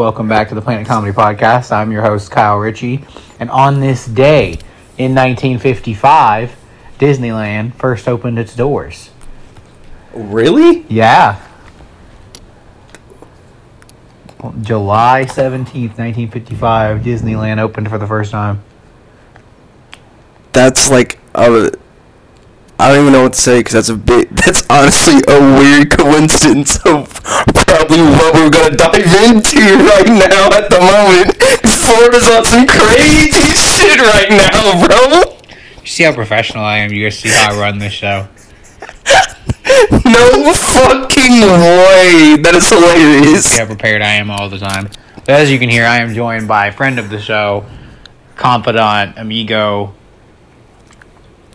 Welcome back to the Planet Comedy Podcast. I'm your host, Kyle Richey. And on this day in 1955, Disneyland first opened its doors. Really? Yeah. July 17th, 1955, Disneyland opened for the first time. That's like uh, I don't even know what to say because that's a bit. That's honestly a weird coincidence of probably what we're gonna dive into right now at the moment. Florida's on some crazy shit right now, bro. You see how professional I am? You guys see how I run this show? No fucking way. That is hilarious. See how prepared I am all the time. But as you can hear, I am joined by a friend of the show, confidant, amigo,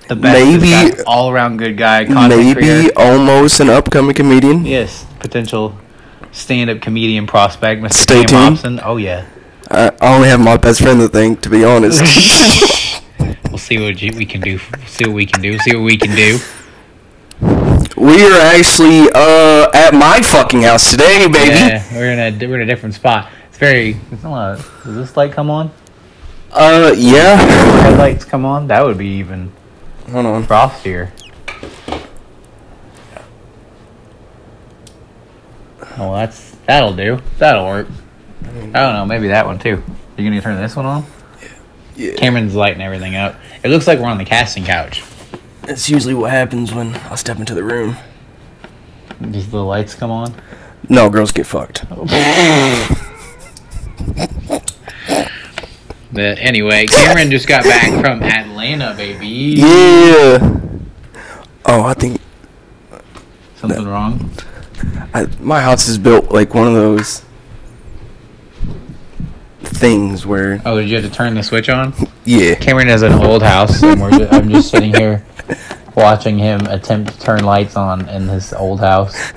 the best Maybe- all around good guy, Maybe creator. almost an upcoming comedian. Yes, potential stand-up comedian prospect, Mr. Stay Cam tuned. Hopson. Oh yeah, I only have my best friend to thank, to be honest. we'll see what you- we can do. See what we can do. See what we can do. we are actually uh at my fucking house today, baby. Yeah, we're in a we're in a different spot. It's very. It's not. Does this light come on? Uh, yeah. Headlights come on. That would be even Hold on. frostier. Oh, that's that'll do. That'll work. I don't know. Maybe that one too. You gonna turn this one on? Yeah. Cameron's lighting everything up. It looks like we're on the casting couch. That's usually what happens when I step into the room. Does the lights come on? No, girls get fucked. But anyway, Cameron just got back from Atlanta, baby. Yeah. Oh, I think Something wrong? I, my house is built like one of those things where, Oh, did you have to turn the switch on? yeah. Cameron has an old house, and we're ju- I'm just sitting here watching him attempt to turn lights on in his old house.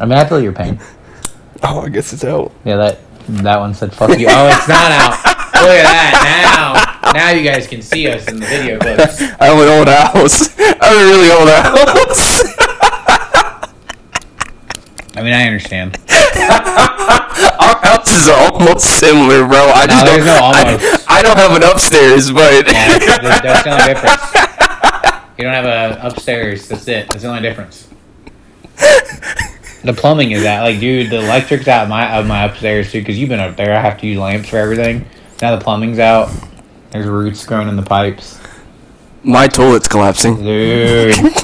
I mean, I feel your pain. Oh, I guess it's out. Yeah, that that one said "fuck you." Oh, it's not out. Look at that now. Now you guys can see us in the video clips. I have an old house. I have a really old house. I mean, I understand. Our houses are almost similar, bro. I just don't. no I, almost. I don't have an upstairs, but Yeah, that's, that's the only difference. You don't have a upstairs. That's it. That's the only difference. The plumbing is out. Like, dude, the electric's out of my of my upstairs too. Because you've been up there. I have to use lamps for everything. Now the plumbing's out. There's roots growing in the pipes. my toilet's collapsing. Dude, hey,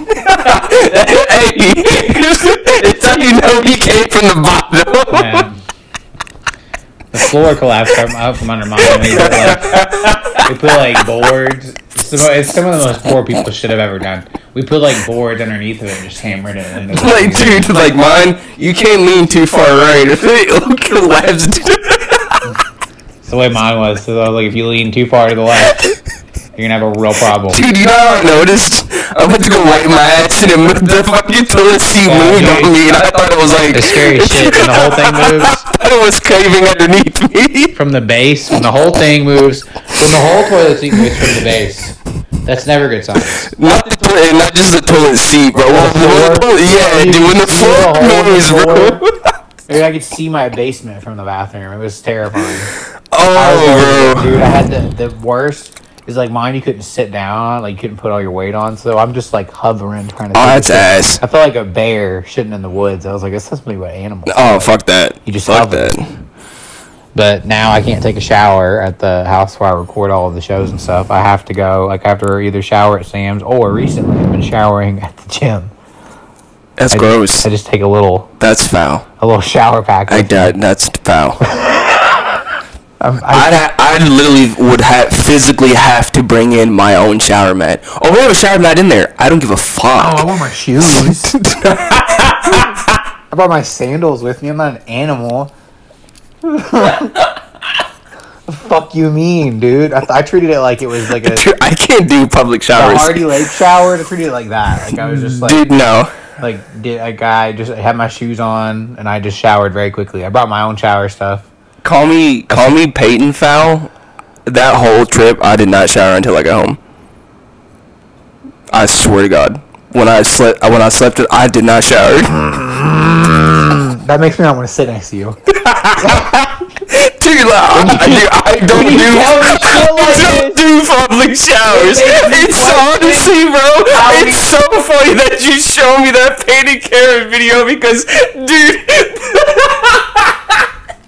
it's how you know he came from the bottom. man. The floor collapsed from, out from under mine. We put like, we put like boards. Some, it's some of the most poor people should have ever done. We put like boards underneath of it and just hammered it. And like, dude, like mine, you can't lean too far right. It'll collapse. It's the way mine was. So I was like, if you lean too far to the left, you're gonna have a real problem. Dude, you know how I noticed? I went to go wipe my ass and it, the fucking toilet seat Yeah, moved dude. on me, and I thought it was like The scary shit when the whole thing moves. I thought it was caving underneath me. From the base, when the whole thing moves, when the whole toilet seat moves from the base, that's never good signs. Not the toilet, not just the toilet seat, bro. The floor? Yeah, dude, when the See floor hole in moves, bro. Maybe I could see my basement from the bathroom. It was terrifying. Oh, bro. Dude, I had the, the worst is like mine. You couldn't sit down, like you couldn't put all your weight on. So I'm just like hovering, trying to. Oh, that's ass. I felt like a bear shitting in the woods. I was like, must be what animals. Oh, fuck that. You just fuck hover. that. But now I can't take a shower at the house where I record all of the shows and stuff. I have to go like I have to either shower at Sam's or recently I've been showering at the gym. That's I gross. Just, I just take a little That's foul. a little shower pack. I died. That's foul. I'm- I, I'd I literally would have physically have to bring in my own shower mat. Oh, we have a shower mat in there. I don't give a fuck. oh, I fuck. want my shoes. I brought my sandals with me. I'm not an animal. fuck you mean, dude? I, th- I treated it like it was like a Dude, I can't do public the showers. Hardy Lake shower. I treated it like that. Like I was just like Dude, no. like did a guy just had my shoes on and I just showered very quickly. I brought my own shower stuff. Call me, call me Peyton foul. That whole trip, I did not shower until I got home. I swear to God, when I slept, when I slept, I did not shower. That makes me not want to sit next to you. Dude, I, dude, I don't When you do, tell me I don't do public showers. It makes me It's question honestly, bro, it's so funny that you show me that painted carrot video because, dude,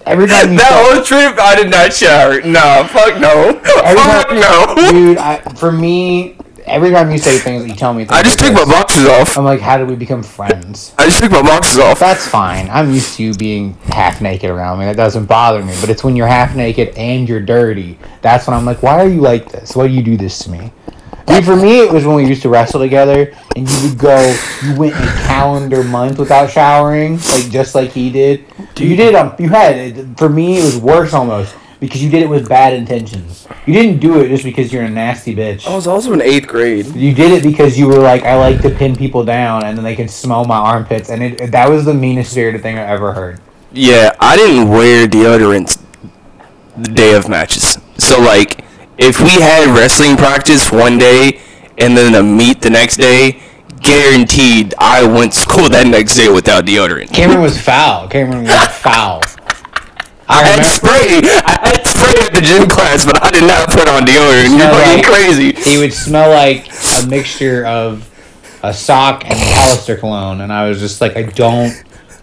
Every time you that say- whole trip, I did not shower. Nah, fuck no. Fuck time- no. dude. I, for me, every time you say things, you tell me. Things I just like took my boxes off. I'm like, how did we become friends? I just took my boxes off. That's fine. I'm used to you being half naked around me. That doesn't bother me. But it's when you're half naked and you're dirty. That's when I'm like, why are you like this? Why do you do this to me? I mean, for me, it was when we used to wrestle together, and you would go, you went a calendar month without showering, like just like he did. You did. Um, you had. it- For me, it was worse almost because you did it with bad intentions. You didn't do it just because you're a nasty bitch. I was also in eighth grade. You did it because you were like, I like to pin people down, and then they can smell my armpits, and it, that was the meanest spirited thing I ever heard. Yeah, I didn't wear deodorant the day of matches. So like, if we had wrestling practice one day and then a meet the next day, guaranteed I went to school that next day without deodorant. Cameron was foul. Cameron was foul. I I had spray. I had spray at the gym class, but I did not put on deodorant. You're fucking like- crazy. he would smell like a mixture of a sock and Hollister cologne, and I was just like, I don't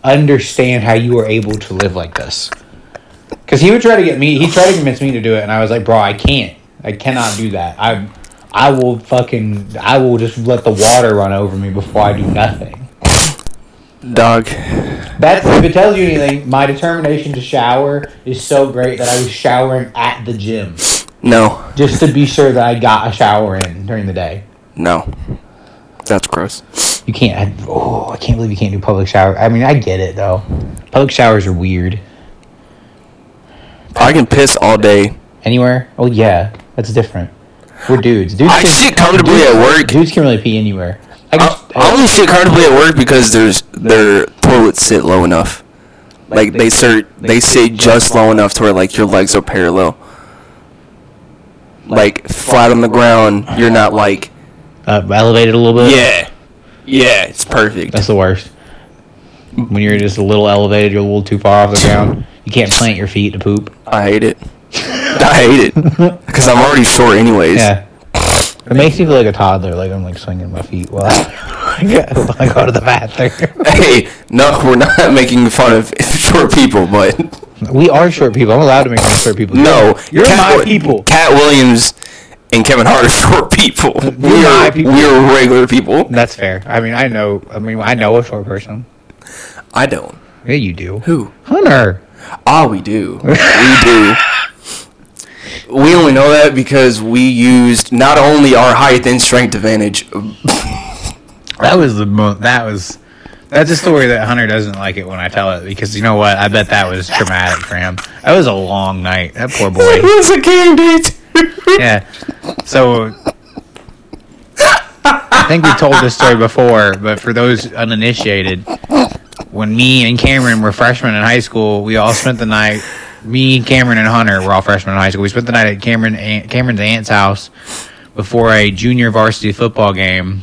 understand how you were able to live like this. Because he would try to get me, he tried to convince me to do it, and I was like, bro, I can't. I cannot do that. I, I will fucking, I will just let the water run over me before I do nothing. Dog. That's if it tells you anything. My determination to shower is so great that I was showering at the gym No. just to be sure that I got a shower in during the day. No. That's gross. You can't. I, oh, I can't believe you can't do public shower. I mean, I get it though. Public showers are weird. I can piss all day. Anywhere? Oh yeah, that's different. We're dudes. Dudes. I can- shit comfortably dudes- at work. Dudes can really pee anywhere. I I, just, I only sit comfortably at work because there's their toilets sit low enough. Like they sit they sit just low enough to where like your legs are parallel. Like flat on the ground, you're not like uh, elevated a little bit. yeah, yeah, it's perfect. That's the worst. When you're just a little elevated, you're a little too far off the ground. You can't plant your feet to poop. I hate it. I hate it because I'm already short anyways. Yeah. It makes me feel like a toddler, like I'm like swinging my feet while I go to the bathroom. Hey, no, we're not making fun of short people, but We are short people. I'm allowed to make fun of short people. no, you're Cat- my people. Katt Williams and Kevin Hart are short people. We are people. we are regular people. That's fair. I mean, I know. I mean, I know a short person. I don't. Yeah, you do. Who? Hunter. Oh, we do. we do. We only know that because we used not only our height and strength advantage. That was the mo- that was that's a story that Hunter doesn't like it when I tell it because you know what? I bet that was traumatic for him. That was a long night. That poor boy. It was a game date. Yeah. So I think we told this story before, but for those uninitiated, when me and Cameron were freshmen in high school, we all spent the night. Me, Cameron, and Hunter were all freshmen in high school. We spent the night at Cameron aunt, Cameron's aunt's house before a junior varsity football game.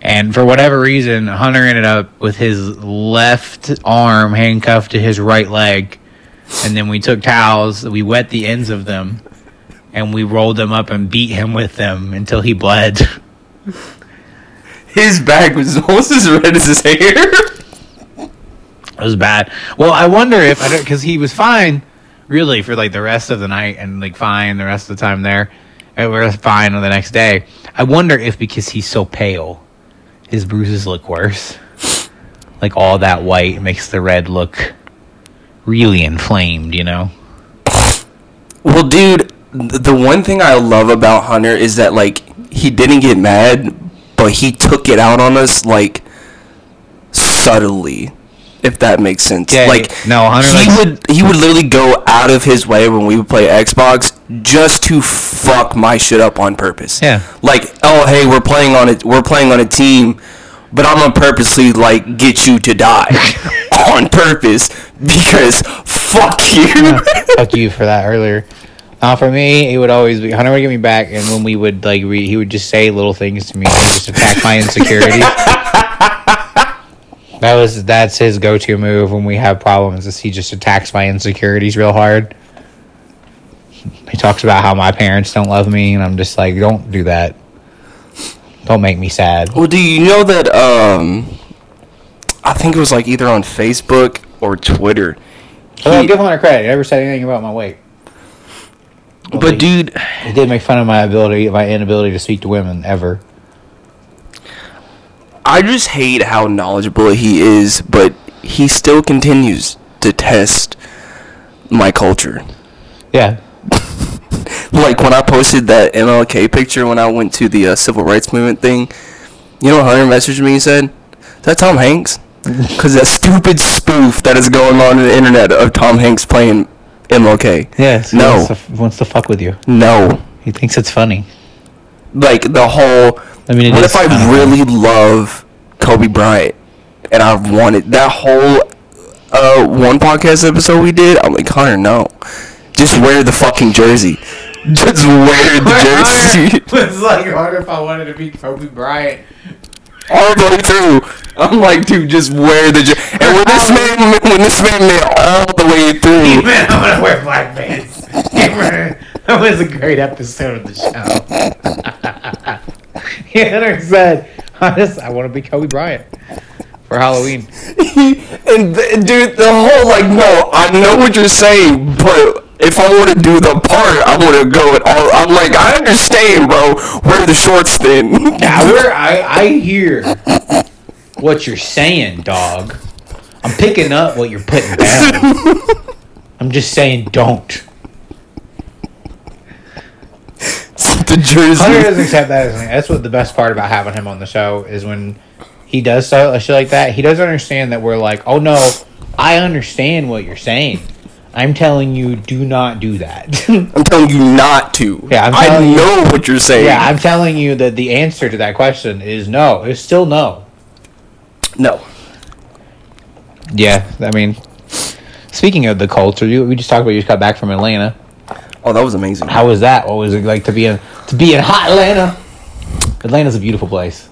And for whatever reason, Hunter ended up with his left arm handcuffed to his right leg. And then we took towels, we wet the ends of them, and we rolled them up and beat him with them until he bled. His back was almost as red as his hair. It was bad. Well, I wonder if because he was fine, really, for like the rest of the night and like fine the rest of the time there. And we are fine on the next day. I wonder if because he's so pale, his bruises look worse. Like all that white makes the red look really inflamed, you know. Well, dude, the one thing I love about Hunter is that like he didn't get mad, but he took it out on us like subtly, if that makes sense. Yeah, like no, Hunter he would he would literally go out of his way when we would play Xbox just to fuck my shit up on purpose. Yeah. Like, oh hey, we're playing on it. We're playing on a team. But I'm gonna purposely like get you to die on purpose because fuck you. Fuck you for that earlier. Uh, for me, it would always be Hunter would get me back, and when we would like, re- he would just say little things to me, to just attack my insecurities. that was that's his go-to move when we have problems. Is he just attacks my insecurities real hard? he talks about how my parents don't love me, and I'm just like, don't do that. Don't make me sad. Well, do you know that? Um, I think it was like either on Facebook or Twitter. Well, He- give him a credit. He never said anything about my weight. Well, but he- dude, He did make fun of my ability, my inability to speak to women ever. I just hate how knowledgeable he is, but he still continues to test my culture. Yeah. Like when I posted that MLK picture when I went to the uh, civil rights movement thing, you know what Hunter messaged me and said? Is that Tom Hanks? Because that stupid spoof that is going on in the internet of Tom Hanks playing MLK. Yes. No. Wants to, wants to fuck with you. No. He thinks it's funny. Like the whole. I mean, it what is if I kinda really love Kobe Bryant and I wanted that whole uh, one podcast episode we did? I'm like, Hunter, no. Just wear the fucking jersey. Just wear the jersey. it's like hard if I wanted to be Kobe Bryant. all the way through. I'm like, dude, just wear the. Jer- and when this man, when this man made all the way through, Man, I'm gonna wear black pants. that was a great episode of the show. Hunter said, I just, I want to be Kobe Bryant for Halloween. and th- dude, the whole like, no, I know what you're saying, but if I want to do the part, I want to go it all. I'm like, I understand, bro. Wear the shorts then. Now, I, I hear what you're saying, dog. I'm picking up what you're putting down. I'm just saying, don't. Hunter doesn't accept that. That's what the best part about having him on the show is when he does stuff shit like that. He doesn't understand that we're like, oh no, I understand what you're saying. I'm telling you, do not do that. I'm telling you not to. Yeah, I'm I you- know what you're saying. yeah, I'm telling you that the answer to that question is no. It's still no. no. Yeah, I mean, speaking of the culture, you, we just talked about you just got back from Atlanta. Oh, that was amazing. How was that? What was it like to be in to be in hot Atlanta? Atlanta's a beautiful place.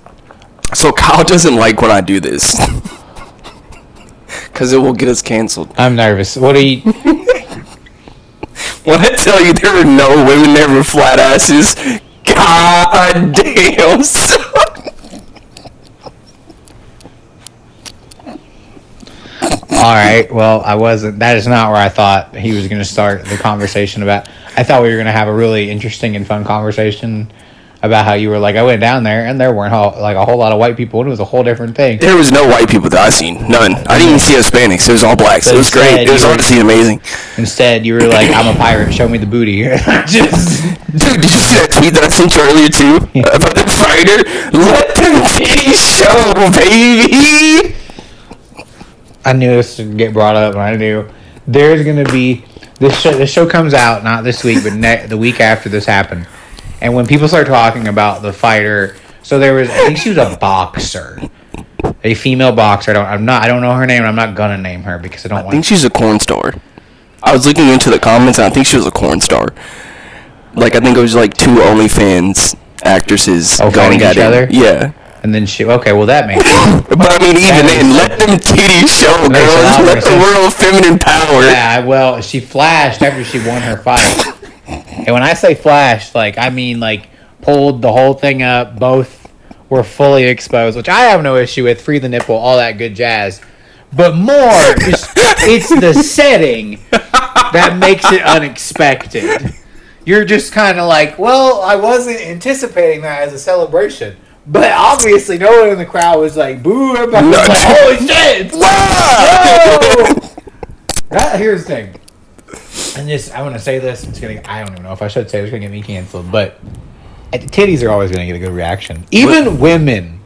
So Kyle doesn't like when I do this. Cause it will get us canceled. I'm nervous. What are you? When I tell you there were no women there with flat asses, god damn. son. All right. Well, I wasn't. That is not where I thought he was going to start the conversation about. I thought we were going to have a really interesting and fun conversation about how you were like, I went down there and there weren't whole, like a whole lot of white people. and It was a whole different thing. There was no white people that I seen. None. I didn't even see Hispanics. It was all blacks. It was great. It was honestly amazing. Instead, you were like, I'm a pirate. Show me the booty. Just Dude, did you see that tweet that I sent you earlier too? About the fighter? Let the titties show, baby! I knew this would get brought up, and I knew there's going to be this show. This show comes out not this week, but ne- the week after this happened. And when people start talking about the fighter, so there was, I think she was a boxer, a female boxer. I don't, I'm not, I don't know her name. and I'm not gonna name her because I don't I want. think she's a corn star. I was looking into the comments and I think she was a corn star. Like, I think it was like two OnlyFans actresses Oh, going at each it. other? Yeah. And then she, okay, well that makes sense. But I mean, even then, let them titties show, Makes a lot girls. Let the world feminine power. Yeah, well, she flashed after she won her fight. And when I say flashed, like I mean like pulled the whole thing up. Both were fully exposed, which I have no issue with. Free the nipple, all that good jazz. But more, it's the setting that makes it unexpected. You're just kind of like, well, I wasn't anticipating that as a celebration. But obviously, no one in the crowd was like, "Boo!" Everybody was like, "Holy shit!" Ah! That here's the thing. And this, I want to say this. It's gonna. I don't even know if I should say. It's gonna get me canceled. But titties are always gonna get a good reaction. Even women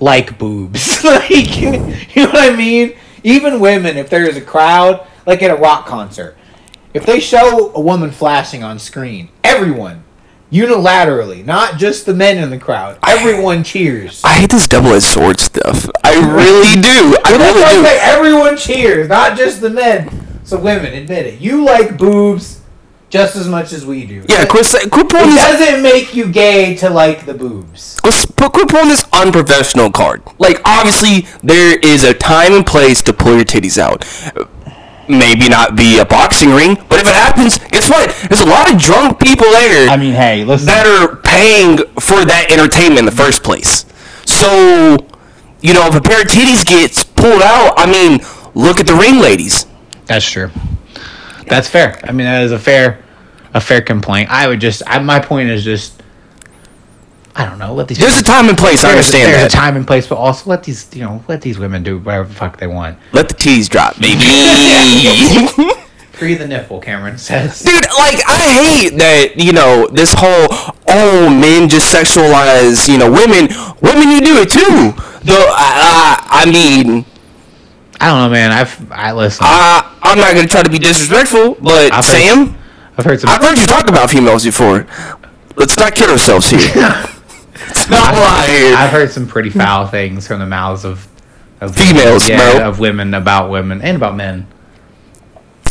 like boobs. like, you know what I mean? Even women, if there is a crowd, like at a rock concert, if they show a woman flashing on screen, everyone, unilaterally, not just the men in the crowd, everyone cheers. I hate this double-edged sword stuff. I really do. I But that's why I really do. everyone cheers, not just the men. So women, admit it. You like boobs just as much as we do. Yeah, quit, quit pulling It this. doesn't make you gay to like the boobs. Put, quit pulling this unprofessional card. Like, obviously, there is a time and place to pull your titties out. Maybe not be a boxing ring, but if it happens, guess what? There's a lot of drunk people there I mean, hey, listen. that are paying for that entertainment in the first place. So, you know, if a pair of titties gets pulled out, I mean, look at the ring ladies. That's true. That's fair. I mean, that is a fair, a fair complaint. I would just, I, my point is just, I don't know. Let these. There's a time and place. I understand there's that. a time and place, but also let these, you know, let these women do whatever the fuck they want. Let the titties drop, baby. Free the nipple, Cameron says. Dude, like I hate that you know this whole oh men just sexualize you know women. Women, you do it too. Though I, I, I mean, I don't know, man. I've, I listen. I, I'm not gonna try to be disrespectful, but I've heard- Sam, I've heard some. I've heard you talk about females before. Let's not kid ourselves here. It's not lie. I've heard some pretty foul things from the mouths of, of Females, yeah, bro. of women about women and about men.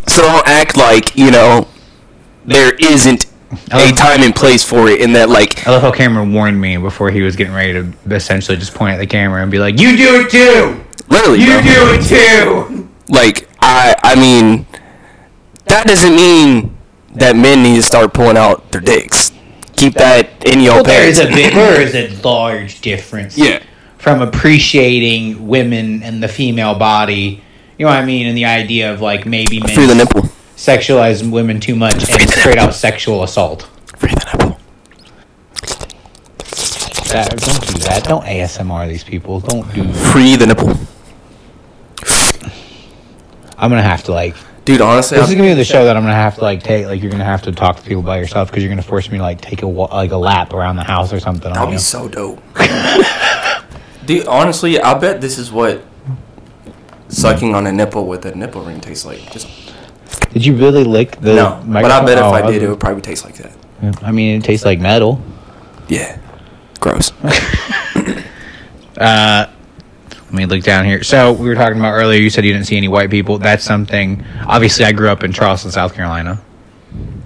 So don't act like you know there isn't a time and place for it, and that like I love how Cameron warned me before he was getting ready to essentially just point at the camera and be like, "You do it too. literally, You bro. do it too." like I I mean that doesn't mean that men need to start pulling out their dicks. Keep that in your Well, there is a big, there is a large difference. Yeah. From appreciating women and the female body, you know what I mean, and the idea of like maybe men Free the nipple. sexualize women too much and straight out sexual assault. Free the nipple. That, don't do that. Don't ASMR these people. Don't do. Free the nipple. I'm gonna have to like. Dude, honestly, This is I'm, gonna be the show that I'm gonna have to like take. Like you're gonna have to talk to people by yourself because you're gonna force me to like take a like a lap around the house or something. On be so dope. Dude, honestly, I bet this is what sucking on a nipple with a nipple ring tastes like. Just Did you really lick the? no, but I microphone? bet if Oh, I did, it would probably taste like that. I mean, it tastes like metal. Yeah, gross. Uh, let me look down here. So we were talking about earlier. You said you didn't see any white people. That's something. Obviously, I grew up in Charleston, South Carolina,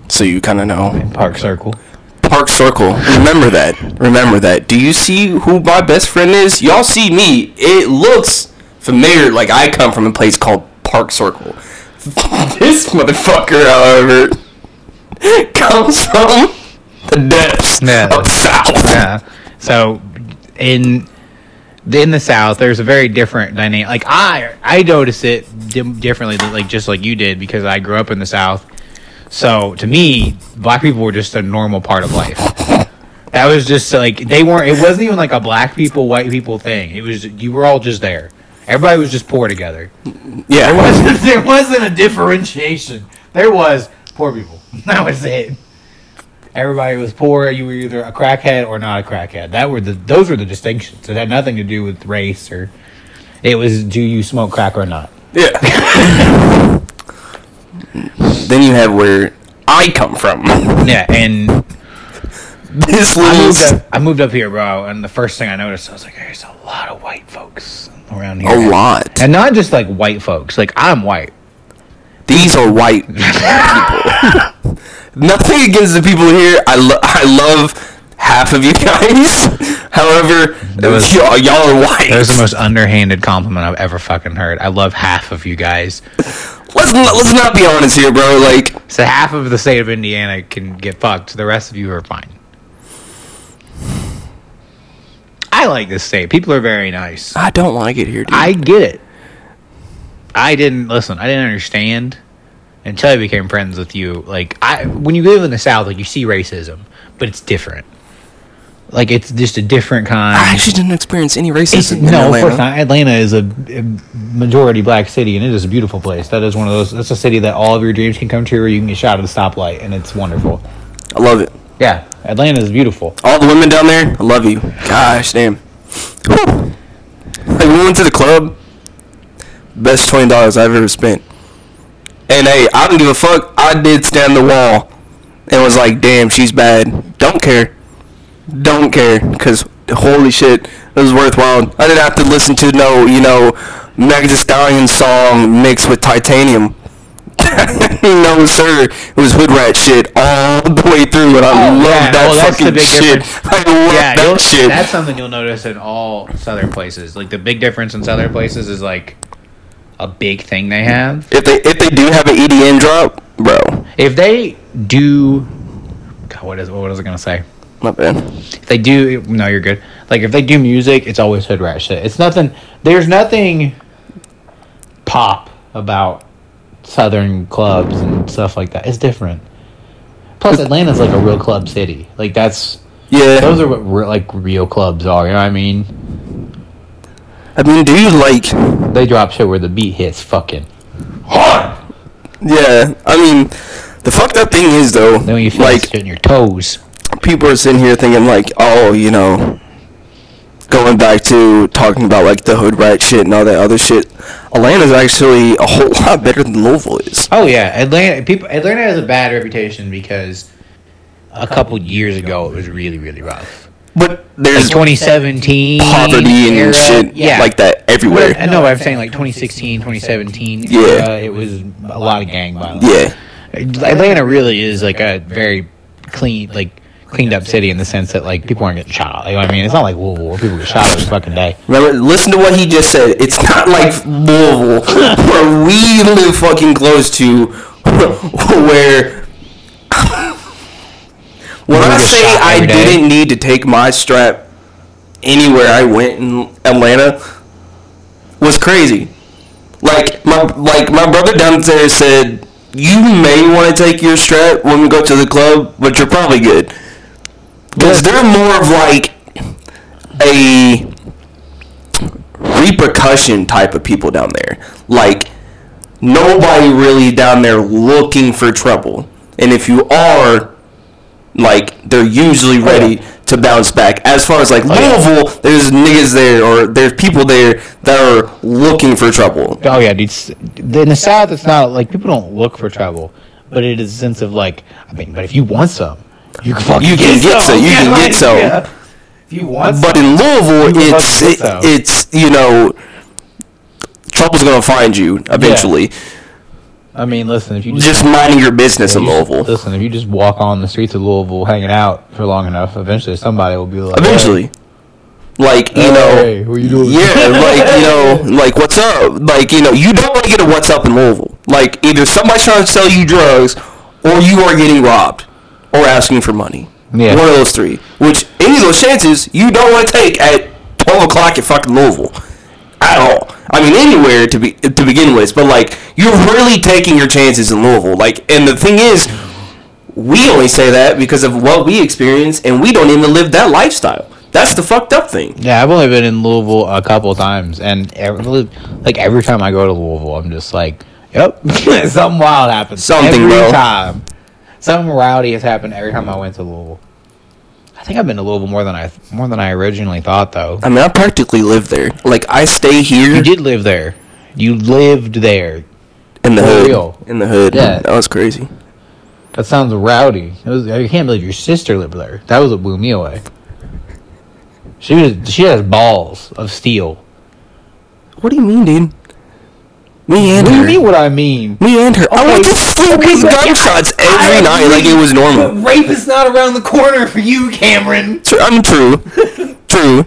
so you kind of know. Park Circle. Park Circle. Remember that. Remember that. Do you see who my best friend is? Y'all see me. It looks familiar. Like I come from a place called Park Circle. this motherfucker, however, comes from the depths Yeah. of the South. Yeah. So in in the South, there's a very different dynamic. Like I I notice it dim- differently, than, like just like you did, because I grew up in the South. So to me, black people were just a normal part of life. That was just like they weren't. It wasn't even like a black people, white people thing. It was you were all just there. Everybody was just poor together. There Yeah. wasn't, there wasn't a differentiation. There was poor people. That was it. Everybody was poor. You were either a crackhead or not a crackhead. That were the those were the distinctions. It had nothing to do with race or. It was do you smoke crack or not. Yeah. then you have where I come from. Yeah, and This I moved up. I moved up here, bro. And the first thing I noticed, I was like, "There's a lot of white folks around here." a lot. and not just like white folks. Like I'm white. These are white people. Nothing against the people here. I, lo- I love half of you guys. However, was- y'all, y'all are white. That was the most underhanded compliment I've ever fucking heard. I love half of you guys. let's not, let's not be honest here, bro. Like, So half of the state of Indiana can get fucked. The rest of you are fine. I like this state. People are very nice. I don't like it here, dude. I get it. I didn't listen. I didn't understand until I became friends with you. Like I, when you live in the South, like you see racism, but it's different. Like it's just a different kind. I actually didn't experience any racism no, Atlanta. of course not. Atlanta is a, a majority black city, and it is a beautiful place. That is one of those. That's a city that all of your dreams can come true, where you can get shot at a stoplight, and it's wonderful. I love it. Yeah, Atlanta is beautiful. All the women down there, I love you. Gosh, damn. Like, we went to the club. Best twenty dollars I've ever spent. And hey, I don't give a fuck. I did stand the wall and was like, "Damn, she's bad." Don't care. Don't care, cause holy shit, it was worthwhile. I didn't have to listen to no, you know, Meg Thee Stallion song mixed with Titanium. no sir, it was hood rat shit all the way through, and I Oh, love yeah, that well, that's the fucking shit. difference. I love yeah, that shit. that's something you'll notice in all southern places. Like the big difference in southern places is like a big thing they have. If they if they do have an EDM drop, bro, If they do, God, what is what was I gonna say? my bad. If they do, no, you're good. Like if they do music, it's always hood rat shit. It's nothing. There's nothing pop about southern clubs and stuff like that. It's different. Plus, Atlanta's like a real club city. Like that's Yeah, those are what re- like real clubs are. You know what I mean? I mean, dude, like, They drop shit where the beat hits fucking hard. yeah. I mean, the fucked up thing is though, Then when you feel like, in your toes. people are sitting here thinking like, oh, you know, going back to talking about like the hood rat shit and all that other shit. Atlanta's actually a whole lot better than Louisville is. Oh yeah, Atlanta. People. Atlanta has a bad reputation because a couple years ago it was really really rough. But there's Like 2017 poverty and era, shit yeah. like that everywhere. I know. I'm saying like 2016, 2017. Yeah. era, it was a lot of gang violence. Yeah, Atlanta really is like a very clean, like cleaned up city in the sense that like people aren't getting shot. Like, I mean, it's not like Louisville where people get shot every fucking day. remember, listen to what he just said. It's not like Louisville where we live fucking close to, where. When I say I day. didn't need to take my strap anywhere I went in Atlanta was crazy. Like my like my brother downstairs said, you may want to take your strap when we go to the club, but you're probably good. Because they're more of like a repercussion type of people down there. Like nobody really down there looking for trouble. And if you are, like they're usually oh, ready to bounce back. As far as like Oh, yeah. Louisville, there's niggas there or there's people there that are looking for trouble. Oh yeah, dude. In the South, it's not like people don't look for trouble, but it is a sense of like, I mean, but if you want some, you can fucking You can get some. You can Yeah, get some. yeah. If you want, But some. in Louisville, it's it, it's you know trouble's gonna find you eventually. I mean, listen, if you just, Just minding your business in you- Louisville. listen, if you just walk on the streets of Louisville, hanging out for long enough, eventually somebody will be like, Eventually. Like, you Hey, know, hey, what you doing? yeah, like, you know, like, what's up? Like, you know, you don't want to get a what's up in Louisville. Like, either somebody's trying to sell you drugs, or you are getting robbed, or asking for money. Yeah. One of those three. Which, any of those chances, you don't want to take at 12 o'clock in fucking Louisville. At all. I mean, anywhere to be to begin with, but like, you're really taking your chances in Louisville. Like, and the thing is, we only say that because of what we experience, and we don't even live that lifestyle. That's the fucked up thing. Yeah, I've only been in Louisville a couple times, and every, like every time I go to Louisville, I'm just like, "Yep, something wild happens." Something, every bro. time. Something rowdy has happened every time I went to Louisville. I think I've been to Louisville more than I more than I originally thought, though. I mean, I practically live there. Like, I stay here You did live there. You lived there. in the for hood. real. In the hood. Yeah. That was crazy. That sounds rowdy. Was, I can't believe your sister lived there. That was what blew me away. She was she has balls of steel. What do you mean, dude? Me and What do her. you mean? What I mean? Me and her. I went to sleep with gunshots every night like it was normal. But Rape is not around the corner for you, Cameron. Tr- I mean, true. true.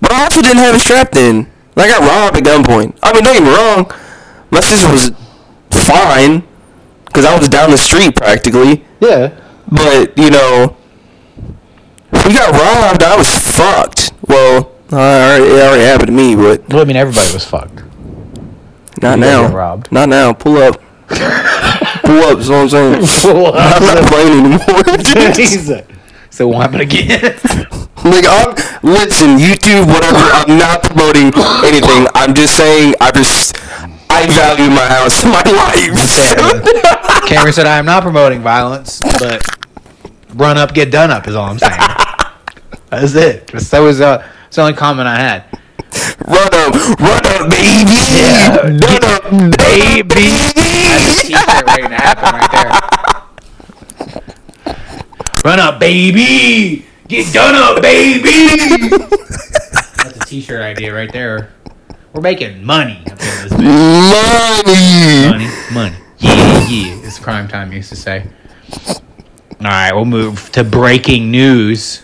But I also didn't have a strap then. I got robbed at gunpoint. I mean, don't get me wrong. My sister was fine. Because I was down the street practically. Yeah. But, you know, we got robbed, I was fucked. Well, uh, it already happened to me, but Well, I mean, everybody was fucked. Not You now. robbed. Not now. Pull up. Pull up, is what I'm saying. I'm not playing anymore. so what happened again? like, I'm, listen, YouTube, whatever, I'm not promoting anything. I'm just saying, I just, I value my house my life. Cameron said, "I am not promoting violence, but run up, get done up is all I'm saying." That's it. That was uh, it's the only comment I had. run up, run up, baby. Yeah. Run up, Baby. That's a t-shirt waiting to happen right there. Run up, baby! Get done up, baby! That's a t-shirt idea right there. We're making money up in this bitch. Money. Money, money. Yeah, yeah. It's prime time used to say. All right, we'll move to breaking news.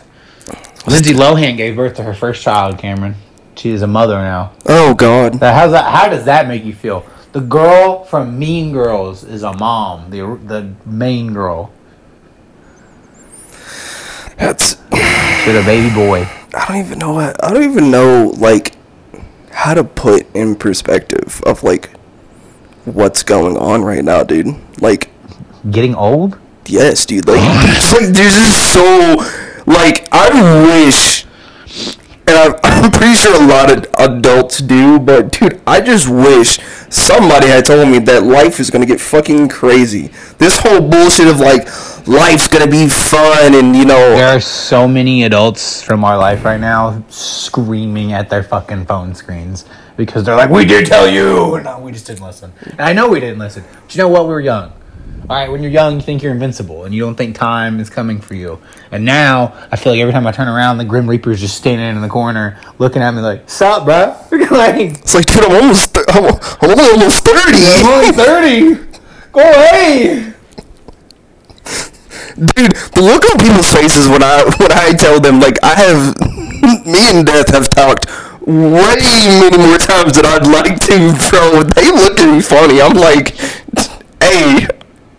Lindsay Lohan gave birth to her first child, Cameron. She is a mother now. Oh, God. Now, how's that? How does that make you feel? The girl from Mean Girls is a mom. The the main girl. That's With a baby boy. I don't even know what I don't even know like how to put in perspective of like what's going on right now, dude. Like Getting old? yes, dude. Like like there's just so like I wish and I'm, pretty sure a lot of adults do, but dude, I just wish somebody had told me that life is gonna get fucking crazy. This whole bullshit of like life's gonna be fun and you know There are so many adults from our life right now screaming at their fucking phone screens because they're like, "We did tell you," and no, we just didn't listen. And I know we didn't listen. But you know what? We were young. All right, when you're young, you think you're invincible, and you don't think time is coming for you. And now, I feel like every time I turn around, the Grim Reaper is just standing in the corner, looking at me like, "Sup, bro?" like, it's like dude, I'm almost th- I'm, I'm almost thirty. I'm only thirty. Go away. Dude, the look on people's faces when I when I tell them like I have me and Death have talked way many more times than I'd like to, bro. They look at me funny. I'm like, hey,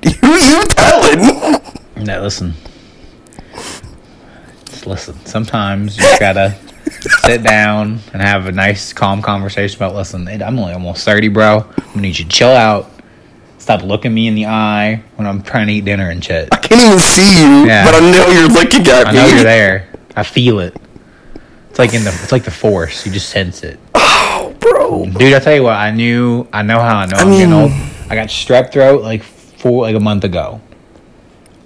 who you telling? No, listen. Just listen. Sometimes you gotta sit down and have a nice, calm conversation about. Listen, I'm only almost thirty, bro. I need you to chill out. Stop looking me in the eye when I'm trying to eat dinner and shit. I can't even see you, Yeah. but I know you're looking at I me. know you're there. I feel it. It's like in the. It's like the force. You just sense it. Oh, bro. Dude, I tell you what, I knew, I know how I know I I am getting mean- old. I got strep throat like four, like a month ago.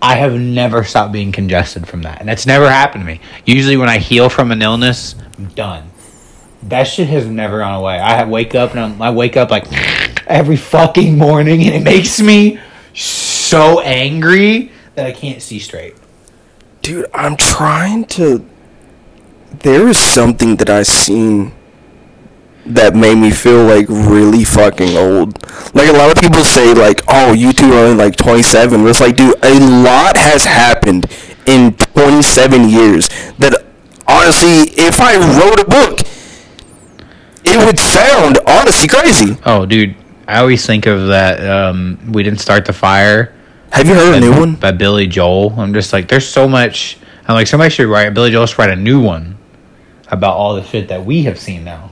I have never stopped being congested from that, and that's never happened to me. Usually, when I heal from an illness, I'm done. That shit has never gone away. I wake up and I'm, I wake up like every fucking morning, and it makes me so angry that I can't see straight. Dude, I'm trying to. There is something that I seen that made me feel like really fucking old. Like a lot of people say, like, "Oh, you two are only like 27." But it's like, dude, a lot has happened in 27 years. That honestly, if I wrote a book, it would sound honestly crazy. Oh, dude, I always think of that. Um, we didn't start the fire. Have you heard a new one? by Billy Joel. I'm just like, there's so much. I'm like, somebody should write. Billy Joel should write a new one about all the shit that we have seen now.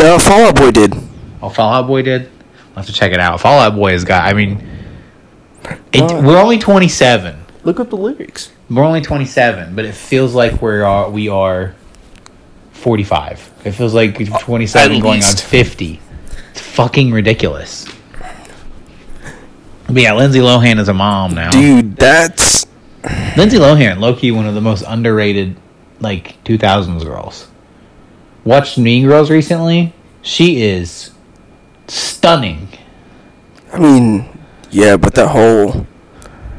Uh, Fall Out Boy did. Oh, Fall Out Boy did. I'll have to check it out. Fall Out Boy has got. I mean, it, Wow. we're only 27. Look up the lyrics. We're only 27, but it feels like we are we are 45. It feels like 27 At going on 50. It's fucking ridiculous. But yeah, Lindsay Lohan is a mom now. Dude, that's Lindsay Lohan, low key, one of the most underrated, like 2000s girls. Watched Mean Girls recently. She is stunning. I mean, yeah, but that whole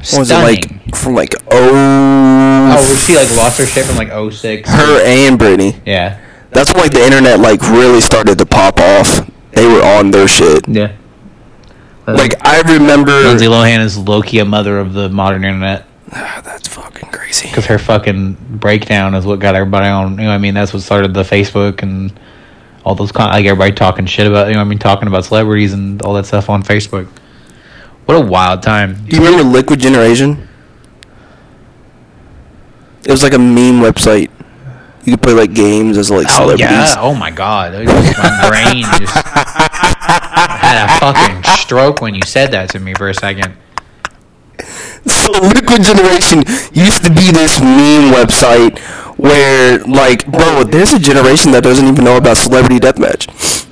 what was it like from like oh oh, she like lost her shit from like 06? her and Britney. Yeah. That's when like the internet like really started to pop off. They were on their shit. Yeah. Like I remember Lindsay Lohan is Loki a mother of the modern internet Ah, that's fucking crazy. because her fucking breakdown is what got everybody on. You know, what I mean, that's what started the Facebook and all those con- like everybody talking shit about. You know, what I mean, talking about celebrities and all that stuff on Facebook. What a wild time. Do you remember Liquid Generation? It was like a meme website. You could play like games as like Oh celebrities. yeah! Oh my god! It was- My brain just had a fucking stroke when you said that to me for a second. So Liquid Generation used to be this meme website where like, bro, there's a generation that doesn't even know about Celebrity Deathmatch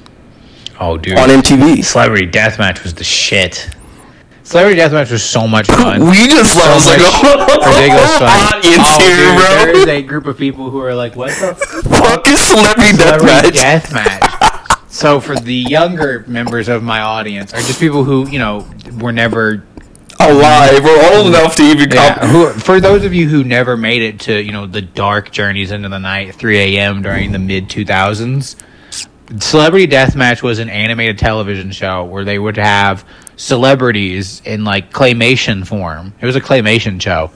Oh dude, on MTV. Celebrity Deathmatch was the shit. Celebrity Deathmatch was so much fun. We just so lost like a much ridiculous whole fun. audience Oh, here, dude, There bro. There is a group of people who are like, "What the Fuck is Celebrity Celebrity Deathmatch? Deathmatch?" so for the younger members of my audience, are just people who you know were never Alive. We're old mm-hmm. enough to even Yeah, come. who, for those of you who never made it to you know the dark journeys into the night, 3 a.m. during the mid 2000s, Celebrity Deathmatch was an animated television show where they would have celebrities in like claymation form. It was a claymation show.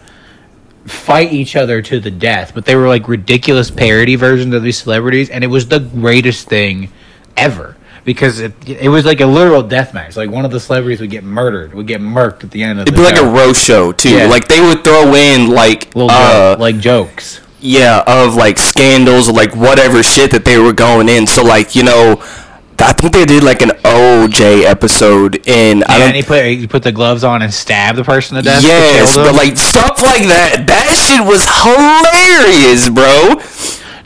Fight each other to the death, but they were like ridiculous parody versions of these celebrities, and it was the greatest thing ever because it, it was like a literal death match. Like one of the celebrities would get murdered, would get murked at the end of It'd the be like a roast show too. Yeah. Like they would throw in like little uh, joke, like jokes. yeah of like scandals or like whatever shit that they were going in. So like you know, I think they did like an OJ episode in. I Yeah, don't, and he put he put the gloves on and stabbed the person to death. to yes, kill but like stuff like that. That shit was hilarious, bro.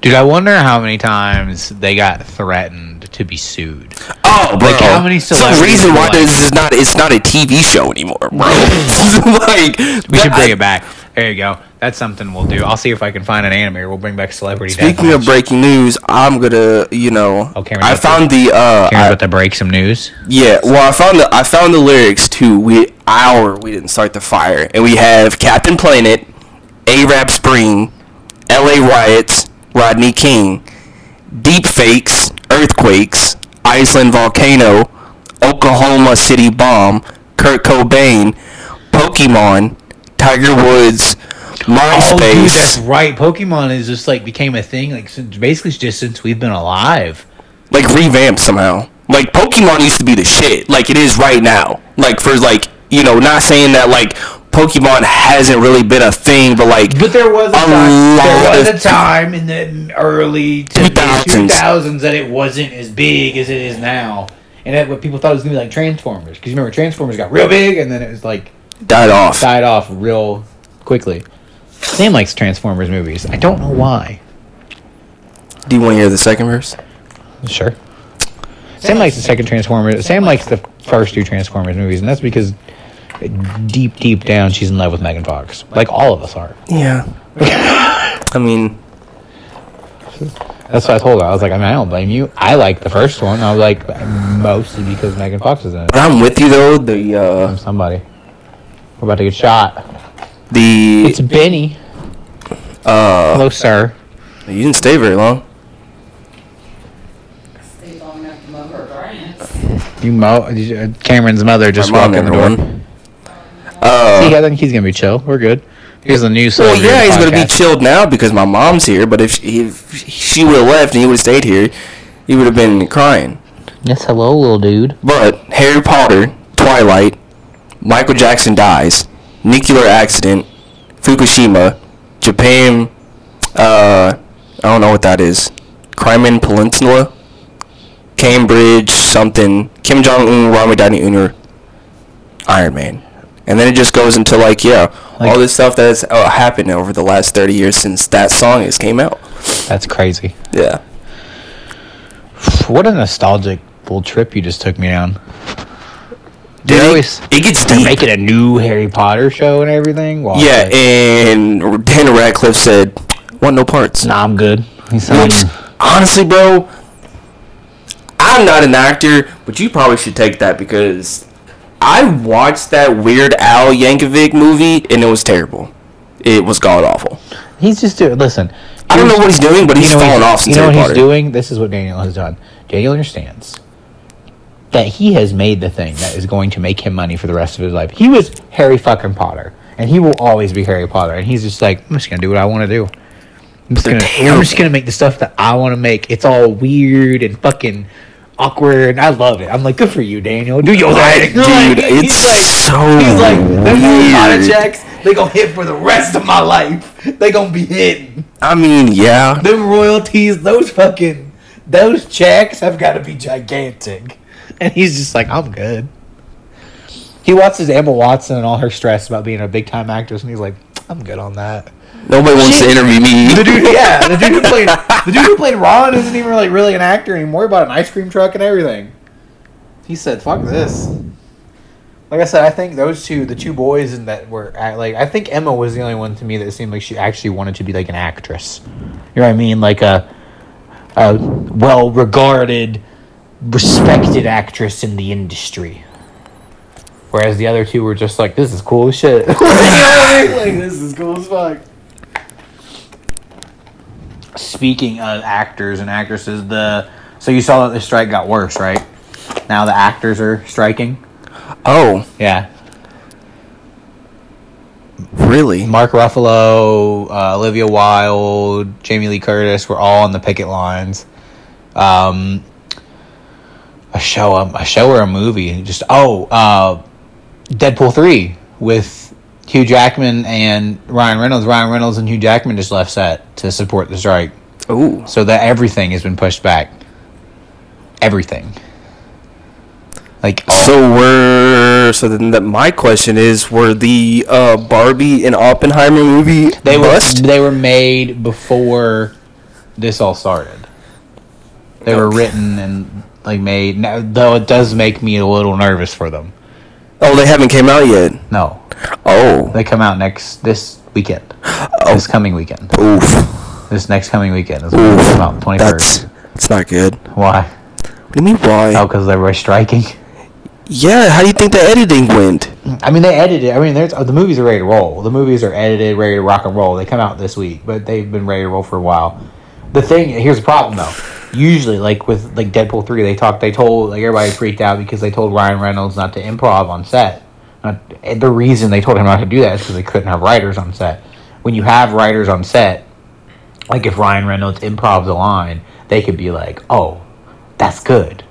Dude, I wonder how many times they got threatened to be sued. Oh, bro. Like, how many It's the reason why like- this is not it's not a TV show anymore, bro. like We should bring it back. There you go. That's something we'll do. I'll see if I can find an animator. We'll bring back celebrity. Speaking of breaking news, I'm gonna, you know, Oh, Cameron, I found the, uh, Cameron, I- about to break some news. yeah, well, I found the, I found the lyrics to we our we didn't start the fire, and we have Captain Planet, Arab Spring, L.A. riots, Rodney King, deep fakes, earthquakes, Iceland volcano, Oklahoma City bomb, Kurt Cobain, Pokemon, Tiger Woods, MySpace. Oh, dude, that's right. Pokemon is just like became a thing. Like since, basically just since we've been alive. like revamped somehow. Like Pokemon used to be the shit, like it is right now. Like for like you know, not saying that like Pokemon hasn't really been a thing, but like But there was a A time, lot there was of- a time in the early 2000s. two thousands that it wasn't as big as it is now, and that what people thought it was gonna be like Transformers. Because you remember Transformers got real big, and then it was like died off. died off real quickly. Sam likes Transformers movies. I don't know why. Do you want to hear the second verse? Sure. Sam likes the second Transformers. Sam likes the first two Transformers movies, and that's because deep, deep down, she's in love with Megan Fox. Like all of us are. Yeah. I mean, That's what I told her. I was like, I mean, I don't blame you. I like the first one. I was like, mostly because Megan Fox is in it. I'm with you though. The uh, Somebody. We're about to get shot. the It's Benny. uh, Hello, sir. you didn't stay very long. Stay long enough to mow her. You mo- Cameron's mother just walked in the door. won. Uh, See, I think he's gonna be chill. We're good. Here's the new well, celebrity yeah, he's gonna be chilled now because my mom's here. But if she, if she would have left and he would have stayed here, he would have been crying. Yes, hello, little dude. But Harry Potter, Twilight, Michael Jackson dies, nuclear accident, Fukushima, Japan, uh, I don't know what that is, Crimean Peninsula, Cambridge, something, Kim Jong Un, Robert Downey Jr., Iron Man. And then it just goes into like, yeah, Like- all this stuff that's uh, happened over the last 30 years since that song has came out. That's crazy. Yeah. What a nostalgic little trip you just took me on. Dude, it, always- it gets deep. making a new Harry Potter show and everything. Wow, Yeah, like, and Daniel Radcliffe said, want no parts. nah, I'm good. He said, Which, honestly, bro, I'm not an actor, but you probably should take that because I watched that Weird Al Yankovic movie and it was terrible. It was god awful. he's just doing. Listen, I don't know what he's doing, but he's know off You know what he's doing? This is what Daniel has done. Daniel understands that he has made the thing that is going to make him money for the rest of his life. He was Harry fucking Potter, and he will always be Harry Potter. And he's just like, I'm just gonna do what I want to do. I'm just gonna, I'm just gonna make the stuff that I want to make. It's all weird and fucking awkward, and I love it. I'm like, good for you, Daniel. Do your thing, Dude, Like, it's he's like, so He's like, them Harry Potter weird. checks, they gonna hit for the rest of my life. They gonna be hitting I mean, yeah. them royalties, those fucking those checks have got to be gigantic. And he's just like, I'm good. He watches Emma Watson and all her stress about being a big time actress, and he's like, I'm good on that. Nobody wants to interview me. The dude, yeah, the dude who played the dude who played Ron isn't even like really an actor anymore. He bought an ice cream truck and everything. He said, "Fuck this." Like I said, I think those two, the two boys, and that were act- like, I think Emma was the only one to me that seemed like she actually wanted to be like an actress. You know what I mean? Like a, a well regarded, respected actress in the industry. Whereas the other two were just like, "This is cool as shit." You know what I mean? Like this is cool as fuck. Speaking of actors and actresses, the so you saw that the strike got worse, right? Now the actors are striking. Oh, Yeah, really? Mark Ruffalo, uh, Olivia Wilde, Jamie Lee Curtis were all on the picket lines. Um, a show, a show or a movie. Just oh, uh, Deadpool three with Hugh Jackman and Ryan Reynolds. Ryan Reynolds and Hugh Jackman just left set to support the strike, Ooh. so that everything has been pushed back. Everything. Like So we're so then that my question is were the uh, Barbie and Oppenheimer movie they were they were made before this all started. They were written and like made. Now, though it does make me a little nervous for them. Oh, they haven't came out yet. No, Oh, they come out next this weekend. Oh. This coming weekend. oof. This next coming weekend is when they come out. Twenty That's first. it's not good. Why? What do you mean why? Oh, because they were striking. Yeah, how do you think the editing went? I mean, they edited. I mean, there's oh, the movies are ready to roll. The movies are edited, ready to rock and roll. They come out this week, but they've been ready to roll for a while. The thing here's the problem though. Usually, like with like Deadpool three, they talked. They told like everybody freaked out because they told Ryan Reynolds not to improv on set. Not, the reason they told him not to do that is because they couldn't have writers on set. When you have writers on set, like if Ryan Reynolds improvs a line, they could be like, "Oh, that's good.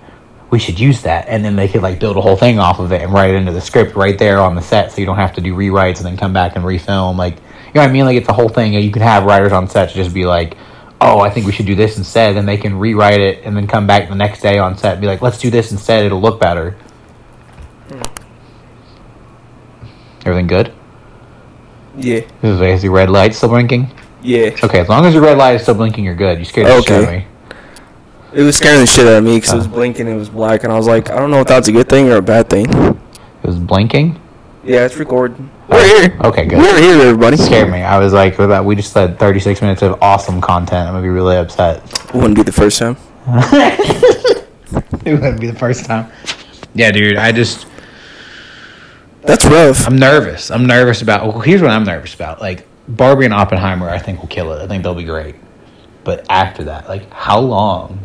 We should use that," and then they could like build a whole thing off of it and write it into the script right there on the set, so you don't have to do rewrites and then come back and refilm. Like, you know what I mean? Like it's a whole thing. You can have writers on set to just be like, "Oh, I think we should do this instead," and they can rewrite it and then come back the next day on set and be like, "Let's do this instead. It'll look better." Everything good? Yeah, Is is the red light still blinking? yeah. Okay, as long as your red light is still blinking, you're good. You scared the shit out of me. It was scaring the shit out of me because it was Uh. blinking. It was black, and I was like, I don't know if that's a good thing or a bad thing. It was blinking. Yeah, it's recording. We're here. Okay, good. We're here, everybody. scared me. I was like, that, we just had 36 minutes of awesome content. I'm gonna be really upset. Wouldn't be the first time. it wouldn't be the first time. Yeah, dude. I just That's rough. I'm nervous. I'm nervous about. Well, here's what I'm nervous about. Like Barbie and Oppenheimer, I think will kill it. I think they'll be great. But after that, like, how long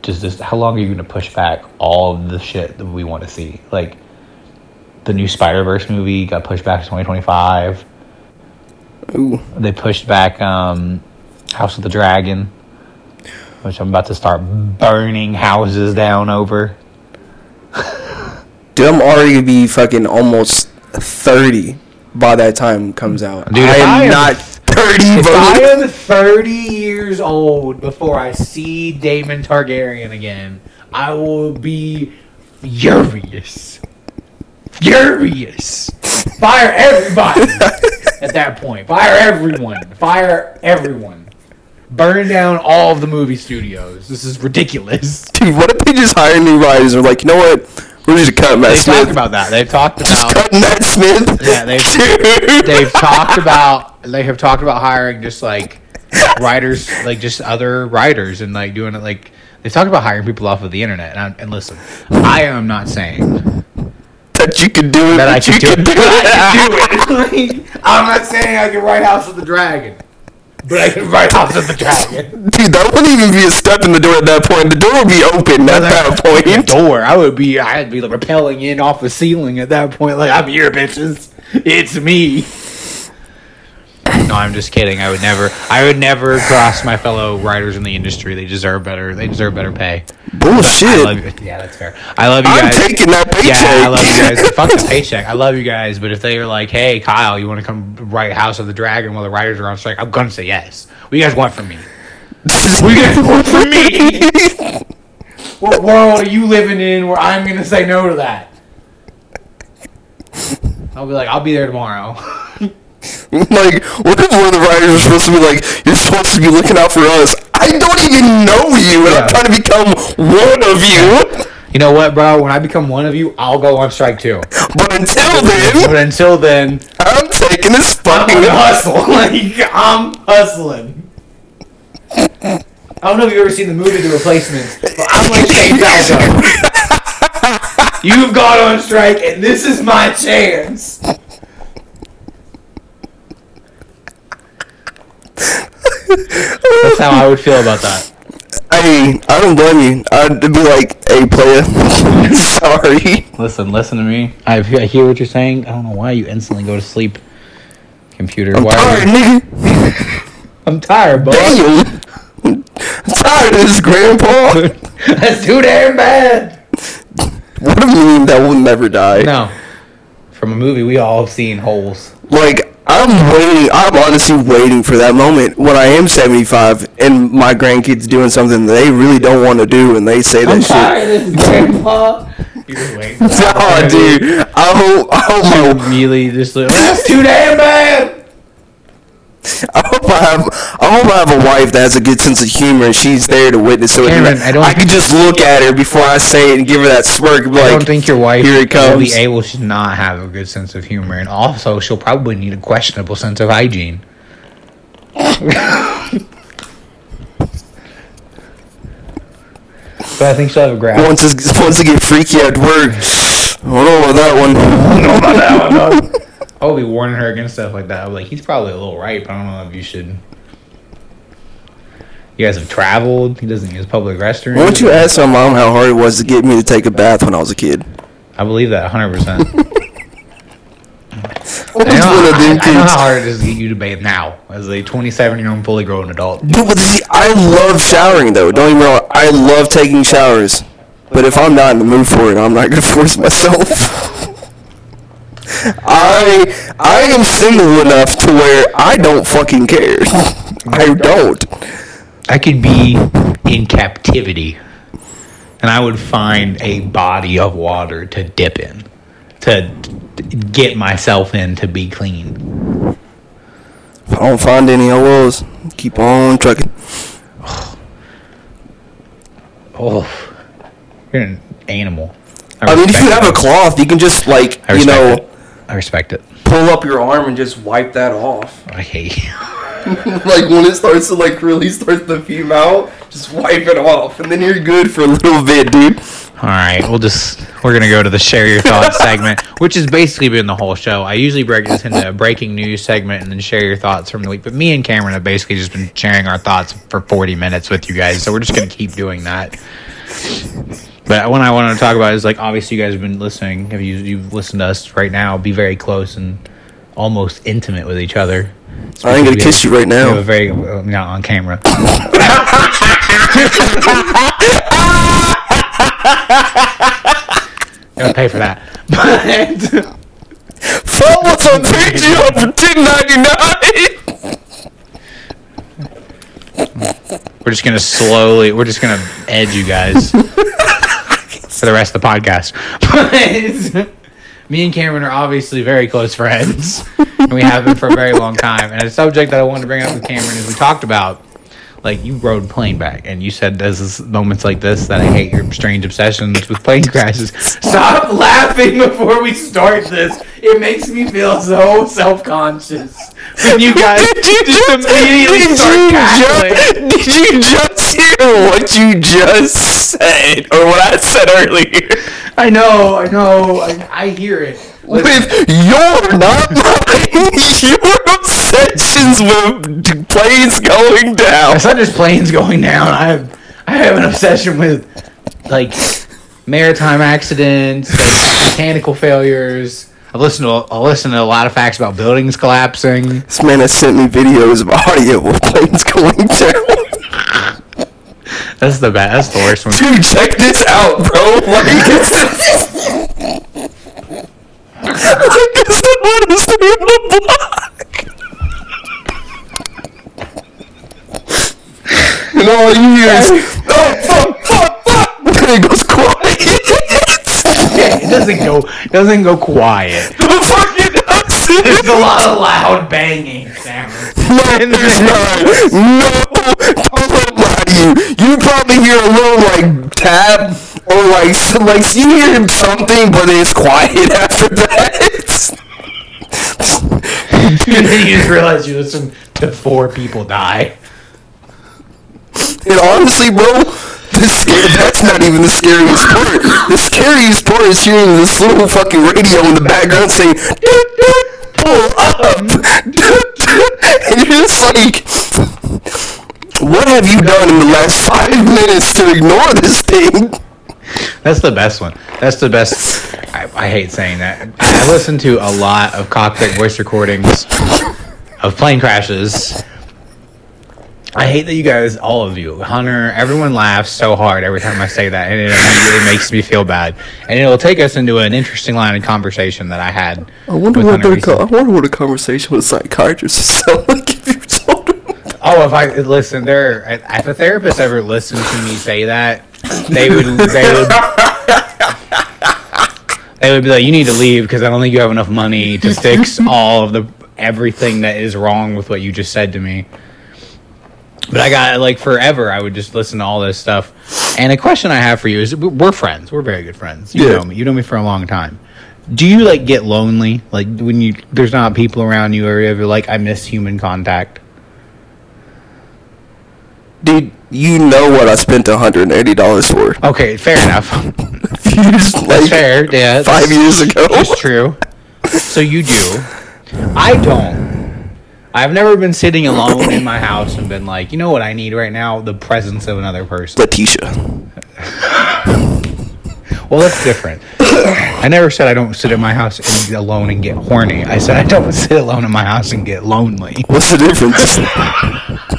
does this? How long are you gonna push back all of the shit that we want to see? Like, the new Spider Verse movie got pushed back to 2025. Ooh. They pushed back um, House of the Dragon, which I'm about to start burning houses down over. Dude, I'm already gonna be fucking almost 30 by that time comes out. Dude, I am I am- not 30, If. I am 30 years old before I see Daemon Targaryen again, I will be furious. Furious. Fire everybody at that point. Fire everyone. Fire everyone. Burn down all of the movie studios. This is ridiculous. Dude, what if they just hire new writers and are like, you know what? We're just gonna cut Matt They've Smith. talked about that. They've talked just about cut Matt Smith. Yeah, they've- they've talked about they have talked about hiring just like writers, like just other writers, and like doing it like they've talked about hiring people off of the internet. And, I, and listen, I am not saying that you can do it. that I but can you do it. can But I can do it. Like, I'm not saying I can write House of the Dragon, but I can write House of the Dragon. Dude, that wouldn't even be a step in the door at that point. The door would be open at that The point. door, I would be, I'd be like, rappelling in off the ceiling at that point. Like I'm here, bitches. It's me. No, I'm just kidding. I would never, I would never cross my fellow writers in the industry. They deserve better. They deserve better pay. I Bullshit. love you. Yeah, that's fair. I love you I'm guys. taking that paycheck. Yeah, I love you guys. Fuck the paycheck. I love you guys, but if they are like, "Hey, Kyle, you want to come write House of the Dragon while the writers are on strike?" I'm gonna say yes. What do you guys want from me? What do you guys want from me? What world are you living in where I'm gonna say no to that? I'll be like, I'll be there tomorrow. like, what if one of the writers was supposed to be like, you're supposed to be looking out for us? I don't even know you, and Yeah. I'm trying to become one of you. You know what, bro? When I become one of you, I'll go on strike too. But until then, But until then, I'm taking this fucking hustle. like I'm hustling. I don't know if you've ever seen the movie The Replacements, but I'm like Shane Falco. You've gone on strike, and this is my chance. That's how I would feel about that. Hey, I don't blame you. I'd be like, hey, player, sorry. Listen, listen to me. I I hear what you're saying. I don't know why you instantly go to sleep. Computer, I'm why? tired, nigga. I'm tired, bro. Damn. I'm tired of this, grandpa. That's too damn bad. What a meme that will never die. No. From a movie, we all have seen holes. Like I'm waiting. I'm honestly waiting for that moment when I am 75 and my grandkids doing something they really don't want to do, and they say that shit. of this, Grandpa. You're just waiting. Oh, dude. I hope. I hope, my, Immediately just like, that's too damn bad. I hope I have. I hope I have a wife that has a good sense of humor and she's there to witness. So Cameron, I, I don't- I could just look at her before I say it and give her that smirk. and I Like, don't think your wife Here it will be able to not have a good sense of humor, and also she'll probably need a questionable sense of hygiene. but I think she'll have a grasp. once it's, once I get freaky at work. I don't know about that one. I'll be warning her against stuff like that. I'm like, he's probably a little ripe. I don't know if you should. You guys have traveled. He doesn't use public restrooms. Why don't you ask my mom how hard it was to get me to take a bath when I was a kid? I believe that 100. percent I know, one of them I, I know how hard it is to get you to bathe now, as a 27 year old fully grown adult. Dude, but see, I love showering though. Don't even me wrong. I love taking showers. But if I'm not in the mood for it, I'm not gonna force myself. I I am single enough to where I don't fucking care. I don't. I could be in captivity, and I would find a body of water to dip in, to get myself in to be clean. If I don't find any, I will. Keep on trucking. Oh, you're an animal. I mean, if you have a cloth, you can just like I you know. I respect it. pull up your arm and just wipe that off. I hate you. like when it starts to like really start to fume out, just wipe it off, and then you're good for a little bit, dude. All right, we'll just we're gonna go to the share your thoughts segment, which has basically been the whole show. I usually break this into a breaking news segment and then share your thoughts from the week. But me and Cameron have basically just been sharing our thoughts for 40 minutes with you guys, so we're just gonna keep doing that. But what I want to talk about is like obviously you guys have been listening. If you you've listened to us right now, be very close and almost intimate with each other. I ain't gonna kiss have- you right now. very uh, not on camera. Gotta pay for that. But us on Patreon for ten ninety nine. we're just gonna slowly. We're just gonna edge you guys for the rest of the podcast. But me and Cameron are obviously very close friends, and we have been for a very long time. And a subject that I wanted to bring up with Cameron is we talked about. Like you rode plane back, and you said there's moments like this that I hate your strange obsessions with plane crashes. Stop laughing before we start this. It makes me feel so self conscious when you guys just immediately start cackling. Did you just hear what you just said, or what I said earlier? I know, I know, I, I hear it. Listen, With your not mine, your obsessions with planes going down. it's not just planes going down. I have, I have an obsession with like maritime accidents, mechanical failures. I've listened to I listened to a lot of facts about buildings collapsing. This man has sent me videos of audio of planes going down. That's the best. That's the worst one. Dude, check this out, bro. Like, it's, like it's the hottest thing on the block. And all you hear is, oh, fuck, fuck, fuck. Then it goes quiet. It doesn't go. Doesn't go quiet. the fuck it does. There's a lot of loud banging sounds. No, there's not. No, don't lie to you. You probably hear a little like tap or like like you hear something, but it's quiet after that. and then you just realize you listen to four people die. And honestly, bro, the scary, that's not even the scariest part. The scariest part is hearing this little fucking radio in the background saying, "Doot, doot, pull up. and you're just like, what have you done in the last five minutes to ignore this thing? That's the best one. That's the best. I, I hate saying that. I listen to a lot of cockpit voice recordings of plane crashes. I hate that you guys, all of you, Hunter, everyone laughs so hard every time I say that, and it immediately makes me feel bad. And it'll take us into an interesting line of conversation that I had. I wonder what Hunter the co- I wonder what a conversation with a psychiatrist would sound like if you told him. Oh, if I listen, there. If a therapist ever listened to me say that, they would. They would. They would be like, "You need to leave because I don't think you have enough money to fix all of the everything that is wrong with what you just said to me." But I got like forever. I would just listen to all this stuff. And a question I have for you is: We're friends. We're very good friends. You Yeah. know me. You know me for a long time. Do you like get lonely? Like when you there's not people around you, or ever like I miss human contact? Dude, you know what I spent $180 for. Okay, fair enough. Years, That's like, fair. Yeah, Five years ago. It's true. So you do. I don't. I've never been sitting alone in my house and been like, you know what I need right now? The presence of another person. Letitia. Well, that's different. I never said I don't sit in my house and alone and get horny. I said I don't sit alone in my house and get lonely. What's the difference?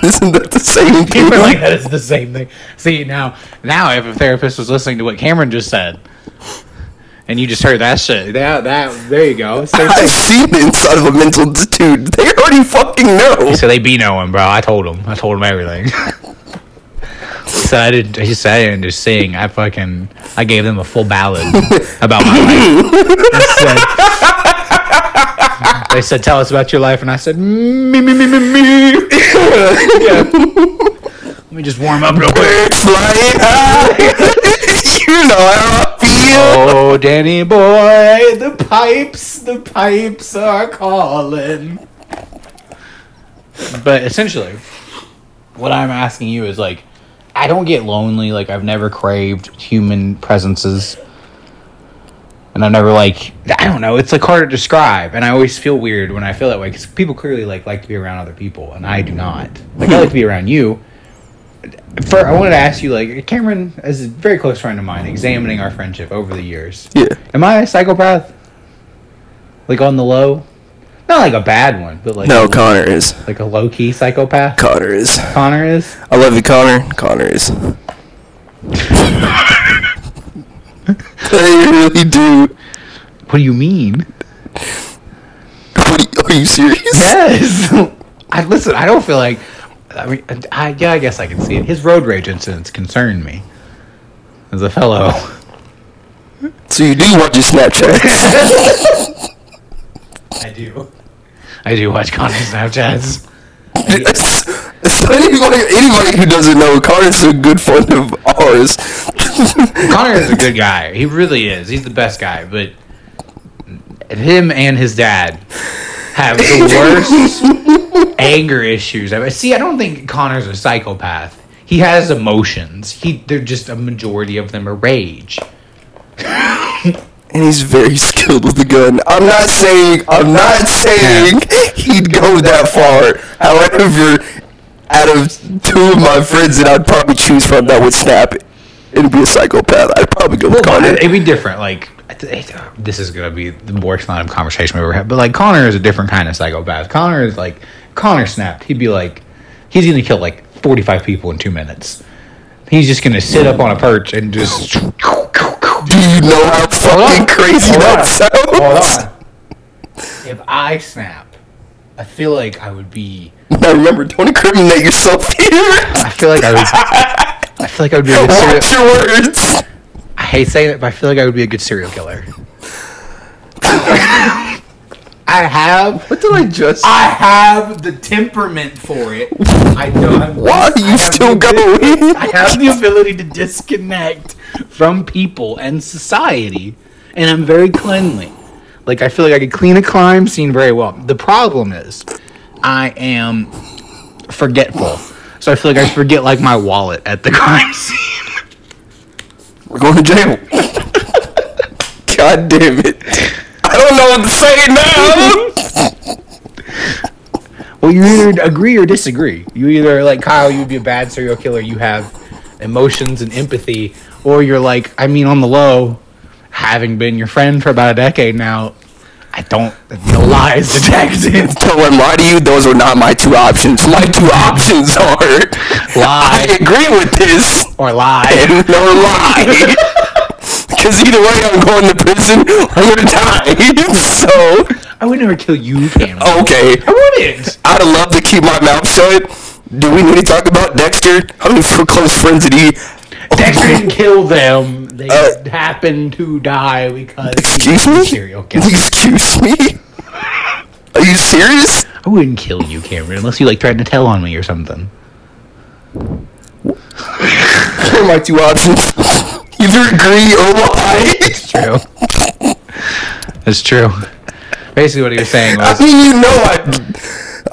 Isn't that the same thing? were like that is the same thing. See now, now if a therapist was listening to what Cameron just said, and you just heard that shit, that that there you go. Same I've seen the inside of a mental dude. They already fucking know. So they be knowing, bro. I told him. I told him everything. so I did. He said I didn't just sing. I fucking. I gave them a full ballad about my life. Said, they said, "Tell us about your life," and I said, "Me, me, me, me, me." yeah. Let me just warm up real quick. Birds flying high. You know how I feel. Oh, Danny boy, the pipes, the pipes are calling. But essentially, what I'm asking you is like, I don't get lonely. Like, I've never craved human presences. And I've never like I don't know. It's like hard to describe, and I always feel weird when I feel that way because people clearly like like to be around other people, and I do not. Like I like to be around you. For I wanted to ask you, like Cameron, as a very close friend of mine, examining our friendship over the years, Yeah. am I a psychopath? Like on the low, not like a bad one, but like No, a, Connor is. like a low key psychopath. Connor is. Connor is. I love you, Connor. Connor is. I really do. What do you mean? What, are you- are you serious? Yes. I listen. I don't feel like. I mean, I yeah. I guess I can see it. His road rage incidents concern me. As a fellow, So you do watch your Snapchats? I do. I do watch Connor's Snapchats. so anybody, anybody who doesn't know, Connor's a good friend of ours. Connor is a good guy. He really is. He's the best guy. But him and his dad have the worst anger issues. I see, I don't think Connor's a psychopath. He has emotions. He they're just a majority of them are rage. and he's very skilled with the gun. I'm not saying I'm not saying he'd go that far. However, out of two of my friends that I'd probably choose from that would snap and be a psychopath, I'd probably go with Well, Connor. it'd be different. Like this is gonna be the worst line of conversation we've ever had. But like Connor is a different kind of psychopath. Connor is like Connor snapped. He'd be like, he's gonna kill like forty five people in two minutes. He's just gonna sit up on a perch and just. Do you know how fucking crazy Hold that on. sounds? Hold on. If I snap, I feel like I would be. Now remember, don't incriminate yourself here. I feel like I would. I feel like I would be a good serial. Watch your words. I hate saying it, but I feel like I would be a good serial killer. I have. What did I just? I have the temperament for it. I know. I'm, Why are you still going? I have the ability to disconnect from people and society, and I'm very cleanly. Like I feel like I could clean a crime scene very well. The problem is, I am forgetful, so I feel like I forget like my wallet at the crime scene. We're going to jail. God damn it. I don't know what to say now. Well, you either agree or disagree. You either like Kyle, you'd be a bad serial killer. You have emotions and empathy, or you're like, I mean, on the low, having been your friend for about a decade now, I don't. No lies detected. Don't lie to you. Those are not my two options. My two options are Lie. I agree with this Or lie. and or lie. Because either way, I'm going to prison. I'm gonna die. so I would never kill you, Cameron. okay. I wouldn't. I'd love to keep my mouth shut. Do we need to talk about Dexter? How many close friends did he? Dexter didn't kill them. They Uh, happened to die because Excuse me? serial killer. Excuse me? Are you serious? I wouldn't kill you, Cameron, unless you like threatened to tell on me or something. Here are my two options. Either agree or lie. It's true. It's true. Basically, what he was saying I mean, you know I'd,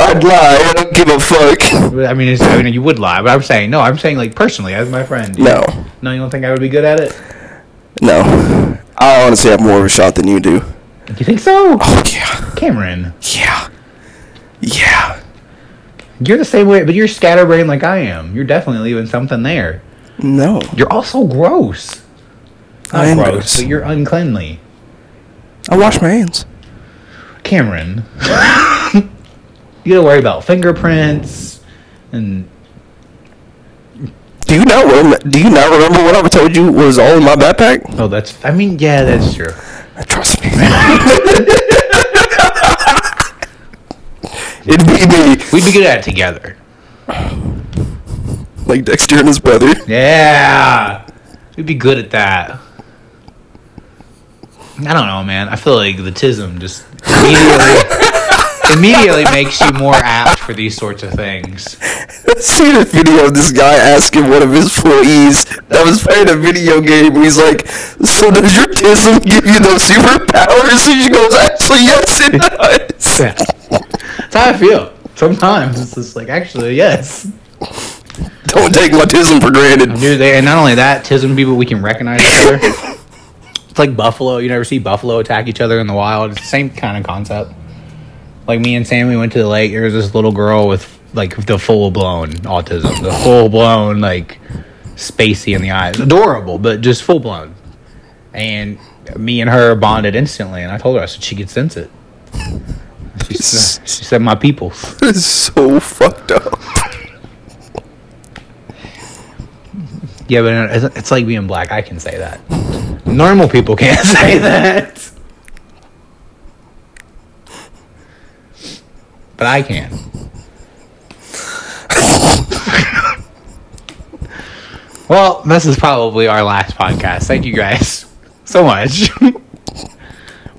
I'd lie. I don't give a fuck. I mean, it's, I mean, you would lie, but I'm saying no. I'm saying like personally, as my friend. No. No, you don't think I would be good at it? No. I honestly have more of a shot than you do. You think so, Oh, yeah. Cameron? Yeah. Yeah. You're the same way, but you're scatterbrained like I am. You're definitely leaving something there. No. You're also gross. Not I am gross, gross. but you're uncleanly. I wash my hands. Cameron. you gotta worry about fingerprints and Do you not rem- Do you not remember what I told you was all in my backpack? oh, that's. I mean, yeah, that's true. Trust me. It'd be me, We'd be good at it together. like Dexter and his brother. Yeah, we'd be good at that. I don't know, man. I feel like the tism just immediately immediately makes you more apt for these sorts of things. See the video of this guy asking one of his employees that was playing a video game. And he's like, "So does your tism give you those superpowers?" And she goes, "Actually, yes, it does." Yeah. That's how I feel. Sometimes it's just like, actually, yes. Don't take my tism for granted. Dude, they, and not only that, tism people we can recognize each other. It's like buffalo. You never see buffalo attack each other in the wild. It's the same kind of concept. Like me and Sam, we went to the lake. There was this little girl with like the full blown autism, the full blown like spacey in the eyes, adorable, but just full blown. And me and her bonded instantly. And I told her, I said she could sense it. She said, she said my people. It's so fucked up. Yeah, but it's- it's like being black. I can say that. Normal people can't say that. But I can. well, this is probably our last podcast. Thank you guys so much.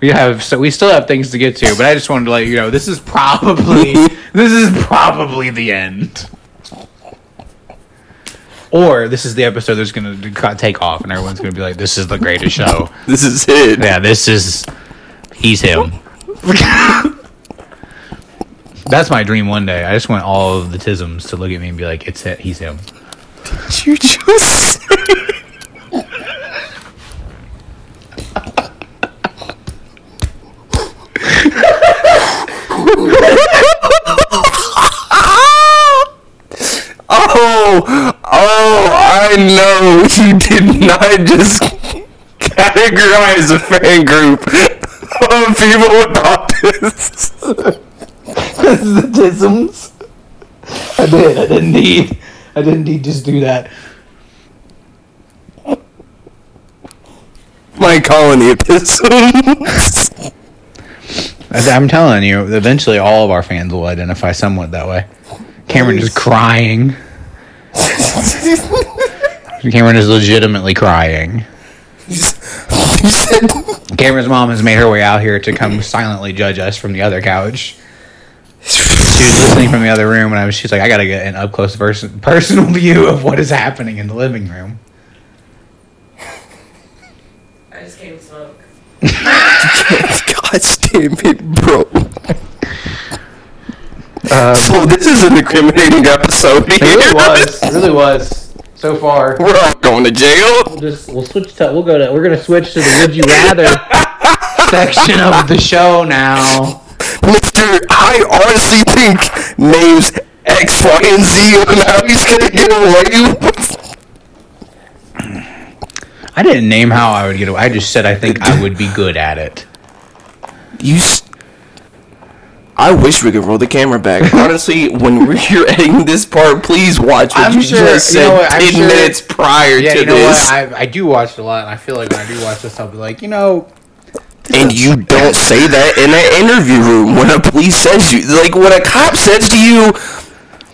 we have so we still have things to get to, but I just wanted to let you know this is probably this is probably the end. Or this is the episode that's going to take off, and everyone's going to be like, "This is the greatest show." This is it. Yeah, this is he's him. That's my dream one day. I just want all of the tisms to look at me and be like, "It's it. He's him." You just. Oh, oh, I know you did not just categorize a fan group of people with autism. the tisms. I did. I didn't need. I didn't need just do that. My colony of autism. I- I'm telling you, eventually all of our fans will identify somewhat that way. Cameron is crying. Cameron is legitimately crying. Cameron's mom has made her way out here to come silently judge us from the other couch. She was listening from the other room, and I was, she's like, I gotta get an up close person, personal view of what is happening in the living room. I just came to smoke. God damn it, bro. Uh, so this is an incriminating episode. It really was. It really was. So far. We're all going to jail. We'll just we'll switch to we'll go to we're gonna switch to the would you rather section of the show now. Mister, I honestly think names X, Y, and Z on how he's gonna get away. I didn't name how I would get away. I just said I think I would be good at it. You. S- I wish we could roll the camera back. Honestly, when we're you're editing this part, please watch what I'm you sure- just you know said what, I'm ten sure- minutes prior Yeah, to you know this. what? I, I do watch it a lot, and I feel like when I do watch this, I'll be like, you know, and you don't say that in an interview room when a police says you like when a cop says to you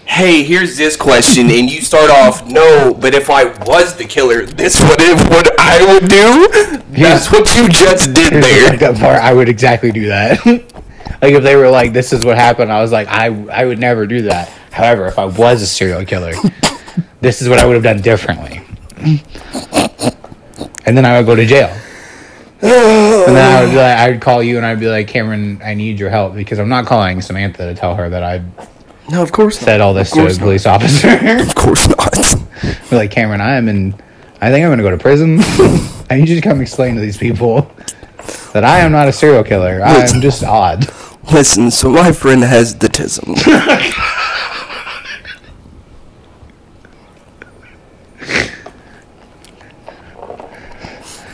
hey here's this question and you start off no but if i was the killer this would if what i would do that's what you just did there that part, I would exactly do that. like if they were like, "This is what happened," I was like, "I I would never do that." However, if I was a serial killer, this is what I would have done differently. And then I would go to jail. And then I would be like, I'd call you and I'd be like, Cameron, I need your help because I'm not calling Samantha to tell her that I no of course said all this to a course not. police officer. of course not Be like, Cameron, I am in. I think I'm gonna go to prison. I need you to come explain to these people that I am not a serial killer. I am just odd. listen so my friend has the tism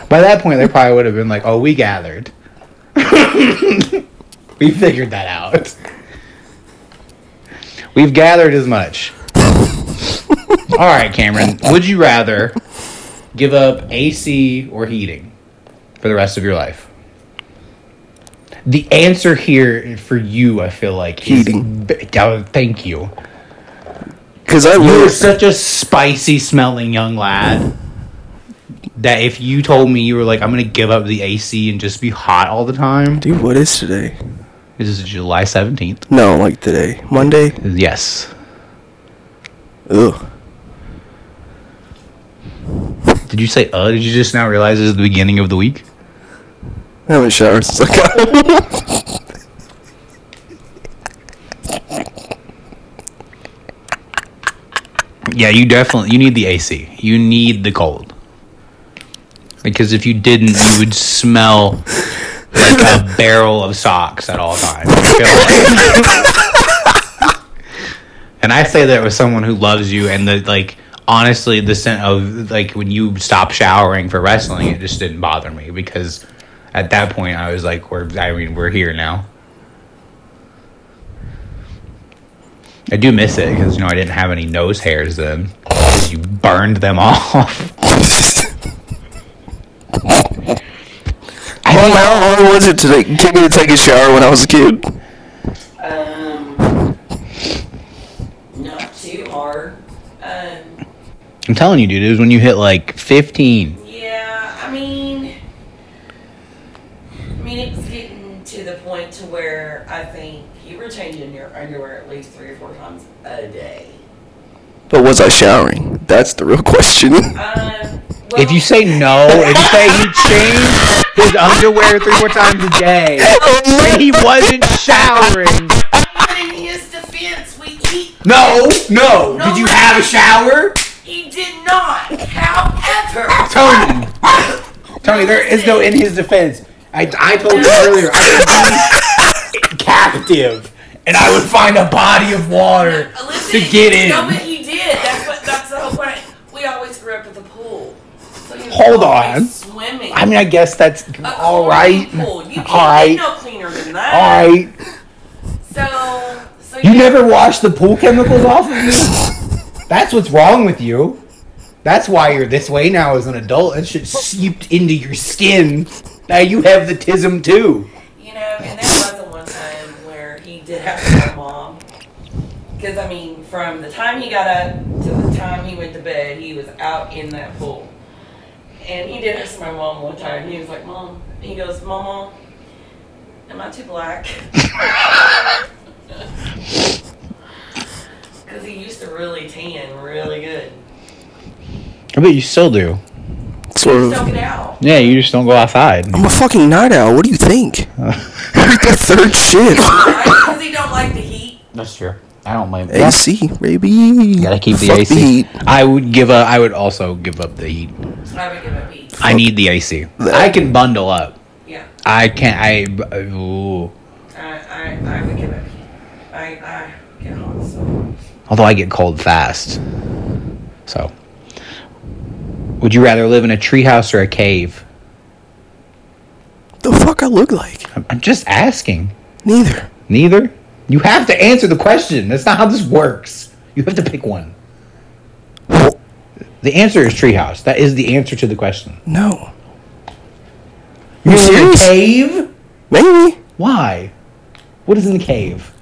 By that point, they probably would have been like, "Oh, we gathered. we figured that out. We've gathered as much." All right, Cameron. Would you rather give up AC or heating for the rest of your life? The answer here for you, I feel like, is Heating. b- oh, thank you. because i You're such a spicy smelling young lad that if you told me you were like, I'm gonna give up the AC and just be hot all the time, dude what is today Is this is July 17th. no like today monday Yes. ugh Did you say uh? Did you just now realize this is the beginning of the week? I haven't showered since I got. Yeah, you definitely you need the AC. You need the cold. Because if you didn't, you would smell like a barrel of socks at all times. I and I say that with someone who loves you, and the like. Honestly, the scent of like when you stop showering for wrestling, it just didn't bother me because at that point I was like, "We're I mean, we're here now." I do miss it because you know I didn't have any nose hairs then. you burned them off. Mom, how hard was it to like, get me to take a shower when I was a kid? Um, not too hard. Um, I'm telling you, dude, it was when you hit like 15. yeah, I mean, I mean, it's getting to the point to where I think you were changing your underwear at least three or four times a day. But was I showering? That's the real question. Um, well, If you say no, if you say he changed his underwear three more times a day, and he wasn't showering. but in his defense, we he, No, no. No, Did you have a shower? he did not. However, Tony. Tony, there is no in his defense. I, I told you earlier, I would be captive, and I would find a body of water Listen, to get in. No, but he did. That's what. That's the whole point. We always grew up at the pool. So he was Hold on. Swimming. I mean, I guess that's all right. chlorine Pool. You can't All right. no cleaner than that. right. So, so You yeah. never wash the pool chemicals off of you? That's what's wrong with you. That's why you're this way now as an adult. It should seeped into your skin. Now you have the tism too. You know, and there was a one time where he did have to my mom. Because, I mean, from the time he got up to the time he went to bed, he was out in that pool. And he did this to my mom one time. He was like, Mom, he goes, Mama, am I too black? Because he used to really tan really good. I bet you still do. Sort Just don't of. get out. Yeah, you just don't go outside. I'm a fucking night owl. What do you think? I'm the third shift. Right? Because he don't like the heat. That's true. I don't blame AC, baby. Gotta keep the Fuck AC. heat. I would give up. I would also give up the heat. I would give up heat. I need the AC. I can bundle up. Yeah. I can't. I. Ooh. I, I, I would give up heat. I, I get hot so. Although I get cold fast. So. Would you rather live in a treehouse or a cave? the fuck I look like? I'm, I'm just asking. Neither. Neither. You have to answer the question. That's not how this works. You have to pick one. The answer is treehouse. That is the answer to the question. no. You You live in a serious? cave? Maybe. Why? What is in the cave?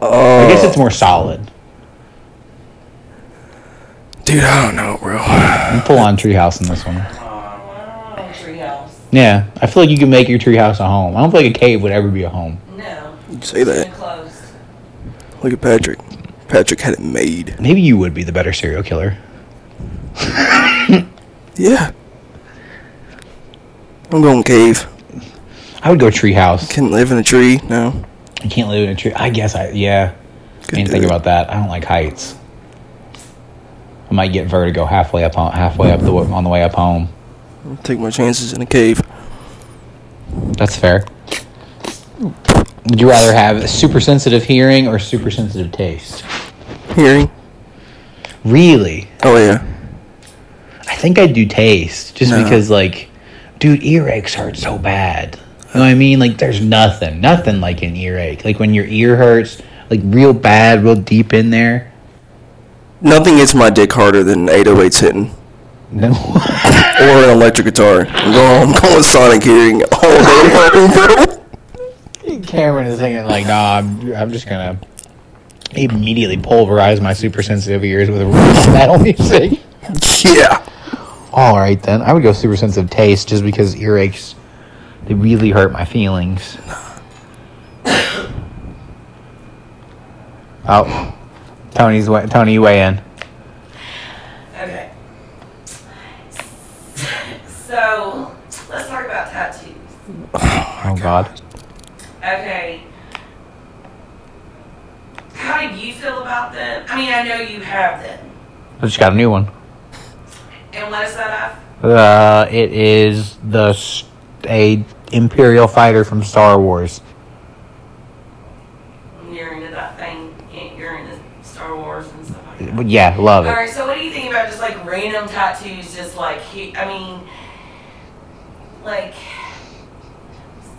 Oh, I guess it's more solid. dude. I don't know, bro. I'm full on treehouse in this one. Oh, treehouse. Yeah, I feel like you can make your treehouse a home. I don't feel like a cave would ever be a home. No. You say that. Look at Patrick. Patrick had it made. Maybe you would be the better serial killer. Yeah. I'm going cave. I would go treehouse. Can live in a tree. No. I can't live in a tree. I guess I yeah. Could Didn't think it. about that. I don't like heights. I might get vertigo halfway up home, halfway up the on the way up home. Take my chances in a cave. That's fair. Would you rather have super sensitive hearing or super sensitive taste? Hearing. Really? Oh yeah. I think I'd do taste just No. because, like, dude, earaches hurt so bad. You know what I mean? Like, there's nothing, nothing like an earache. Like when your ear hurts, like real bad, real deep in there. Nothing gets my dick harder than 808s hitting. No. Or an electric guitar. I'm going, I'm going Sonic hearing all day long. Cameron is thinking like, nah, I'm, I'm just gonna immediately pulverize my super sensitive ears with a metal music. Yeah. All right then, I would go super sensitive taste just because earaches they really hurt my feelings. Oh, Tony's way, Tony, you weigh in. Okay. So, let's talk about tattoos. Oh God, Okay. How do you feel about them? I mean, I know you have them. I just got a new one. And what is that Uh, it is the a Imperial fighter from Star Wars. You're into that thing. You're into Star Wars and stuff like that. Yeah, love All it. right. So, what do you think about just like random tattoos? Just like he, I mean, like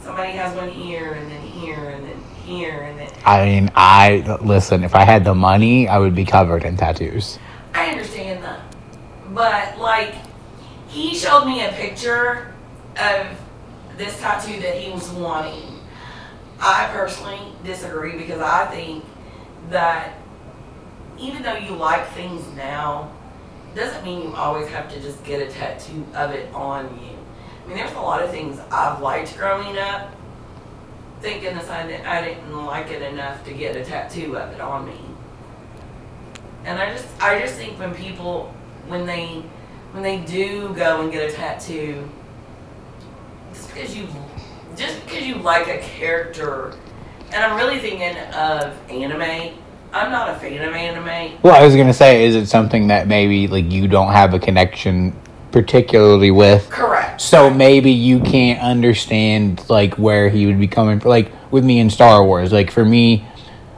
somebody has one here and then here and then here and then. I mean, I listen. If I had the money, I would be covered in tattoos. I understand that. But like he showed me a picture of this tattoo that he was wanting. I personally disagree because I think that even though you like things now, doesn't mean you always have to just get a tattoo of it on you. Mean, there's a lot of things I've liked growing up. thinking goodness I didn't, I didn't like it enough to get a tattoo of it on me. And I just I just think when people when they when they do go and get a tattoo, just because you just because you like a character, and I'm really thinking of anime. I'm not a fan of anime. Well, I was gonna say, is it something that maybe like you don't have a connection particularly with? Correct. So maybe you can't understand like where he would be coming from. Like with me in Star Wars, like for me,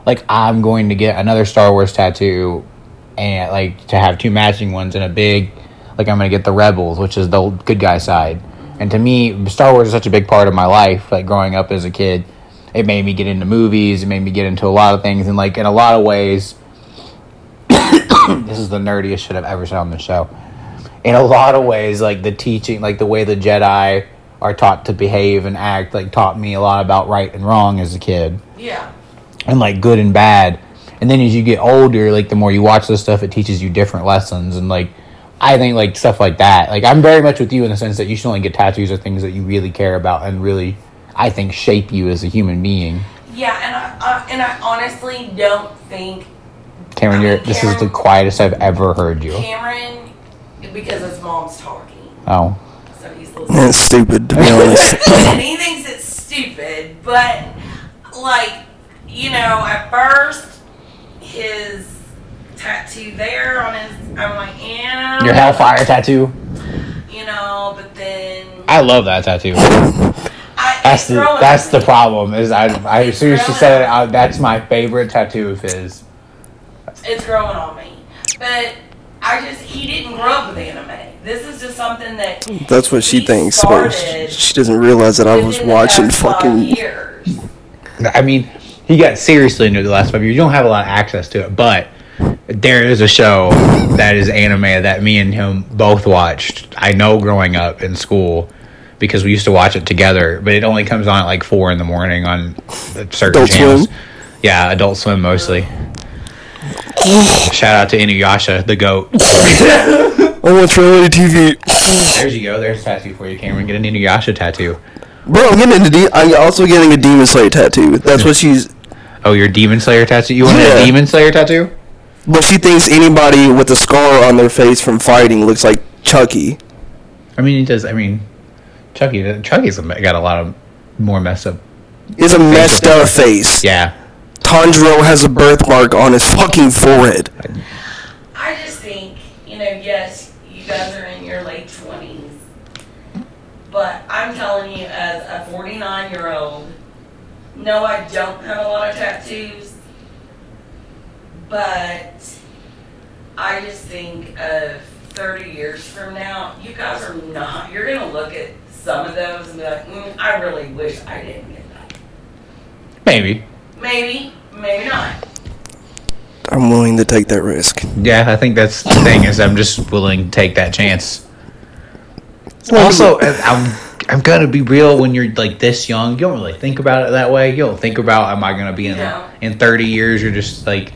like I'm going to get another Star Wars tattoo, and like to have two matching ones and a big, like I'm gonna get the Rebels, which is the good guy side. And to me, Star Wars is such a big part of my life. Like growing up as a kid, it made me get into movies. It made me get into a lot of things, and like in a lot of ways, this is the nerdiest shit I've ever said on the show in a lot of ways, like the teaching, like the way the Jedi are taught to behave and act, like taught me a lot about right and wrong as a kid, Yeah. and like good and bad. And then as you get older, like the more you watch this stuff, it teaches you different lessons. And like, I think like stuff like that. Like I'm very much with you in the sense that you should only get tattoos of things that you really care about and really, I think, shape you as a human being. Yeah, and I, I and I honestly don't think Cameron, you're, this is the quietest I've ever heard you. Cameron because his mom's talking, Oh, so he's listening. That's stupid, to be honest. and he thinks it's stupid, but like, you know, at first his tattoo there on his, I'm like, yeah, your Hellfire tattoo. you know, but then I love that tattoo. I, That's it's the growing that's on the problem. Is I I as soon as she said it, I, that's my favorite tattoo of his. It's growing on me, but I just he didn't grow up with anime. This is just something that That's what she he thinks, but started she doesn't realize that I was the watching five fucking. years. I mean, he got seriously into it the last five years. You don't have a lot of access to it, but there is a show that is anime that me and him both watched. I know growing up in school because we used to watch it together, but it only comes on at like four in the morning on certain Adult channels. Swim? Yeah, Adult Swim mostly. Shout out to Inuyasha, the goat. I watch reality TV. There you go. There's a tattoo for you, Cameron. Get an Inuyasha tattoo. Bro, I'm getting into de- I'm also getting a Demon Slayer tattoo. That's what she's. Oh, your Demon Slayer tattoo? You want Yeah. a Demon Slayer tattoo? But she thinks anybody with a scar on their face from fighting looks like Chucky. I mean, he does. I mean, Chucky. Chucky's got a lot of more messed up. It's a messed up face. Yeah. Tanjiro has a birthmark on his fucking forehead. I just think, you know, yes, you guys are in your late twenties, but I'm telling you, as a 49 year old, no, I don't have a lot of tattoos, but I just think of 30 years from now, you guys are not. You're gonna look at some of those and be like, mm, I really wish I didn't get that. Maybe. Maybe, maybe not. I'm willing to take that risk. Yeah, I think that's the thing is I'm just willing to take that chance. Also, I'm I'm gonna be real. When you're like this young, you don't really think about it that way. You don't think about, am I gonna be in No. in 30 years? You're just like,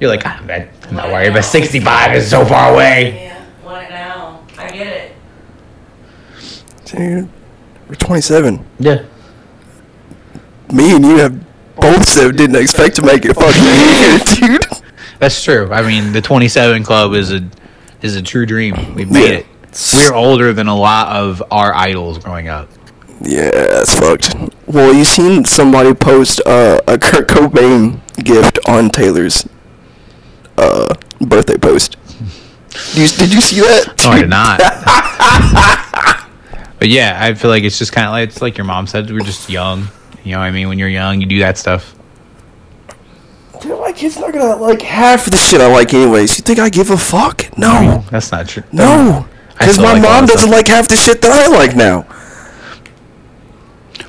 you're like, I'm not, I'm not worried. But 65 is so far away. Yeah, want it now. I get it. Dude, we're 27. Yeah. Me and you have both said didn't expect to make it fucking here, dude. That's true. I mean, the 27 Club is a is a true dream. We've made Yeah. it. We're older than a lot of our idols growing up. Yeah, that's fucked. Well, you seen somebody post uh, a Kurt Cobain gift on Taylor's uh, birthday post. Did you, did you see that? No, I did not. but yeah, I feel like it's just kind of like it's like your mom said. We're just young. You know what I mean? When you're young, you do that stuff. Dude, my kid's not gonna like half of the shit I like anyways. You think I give a fuck? No. That's not true. No. Because my like mom doesn't stuff. like half the shit that I like now.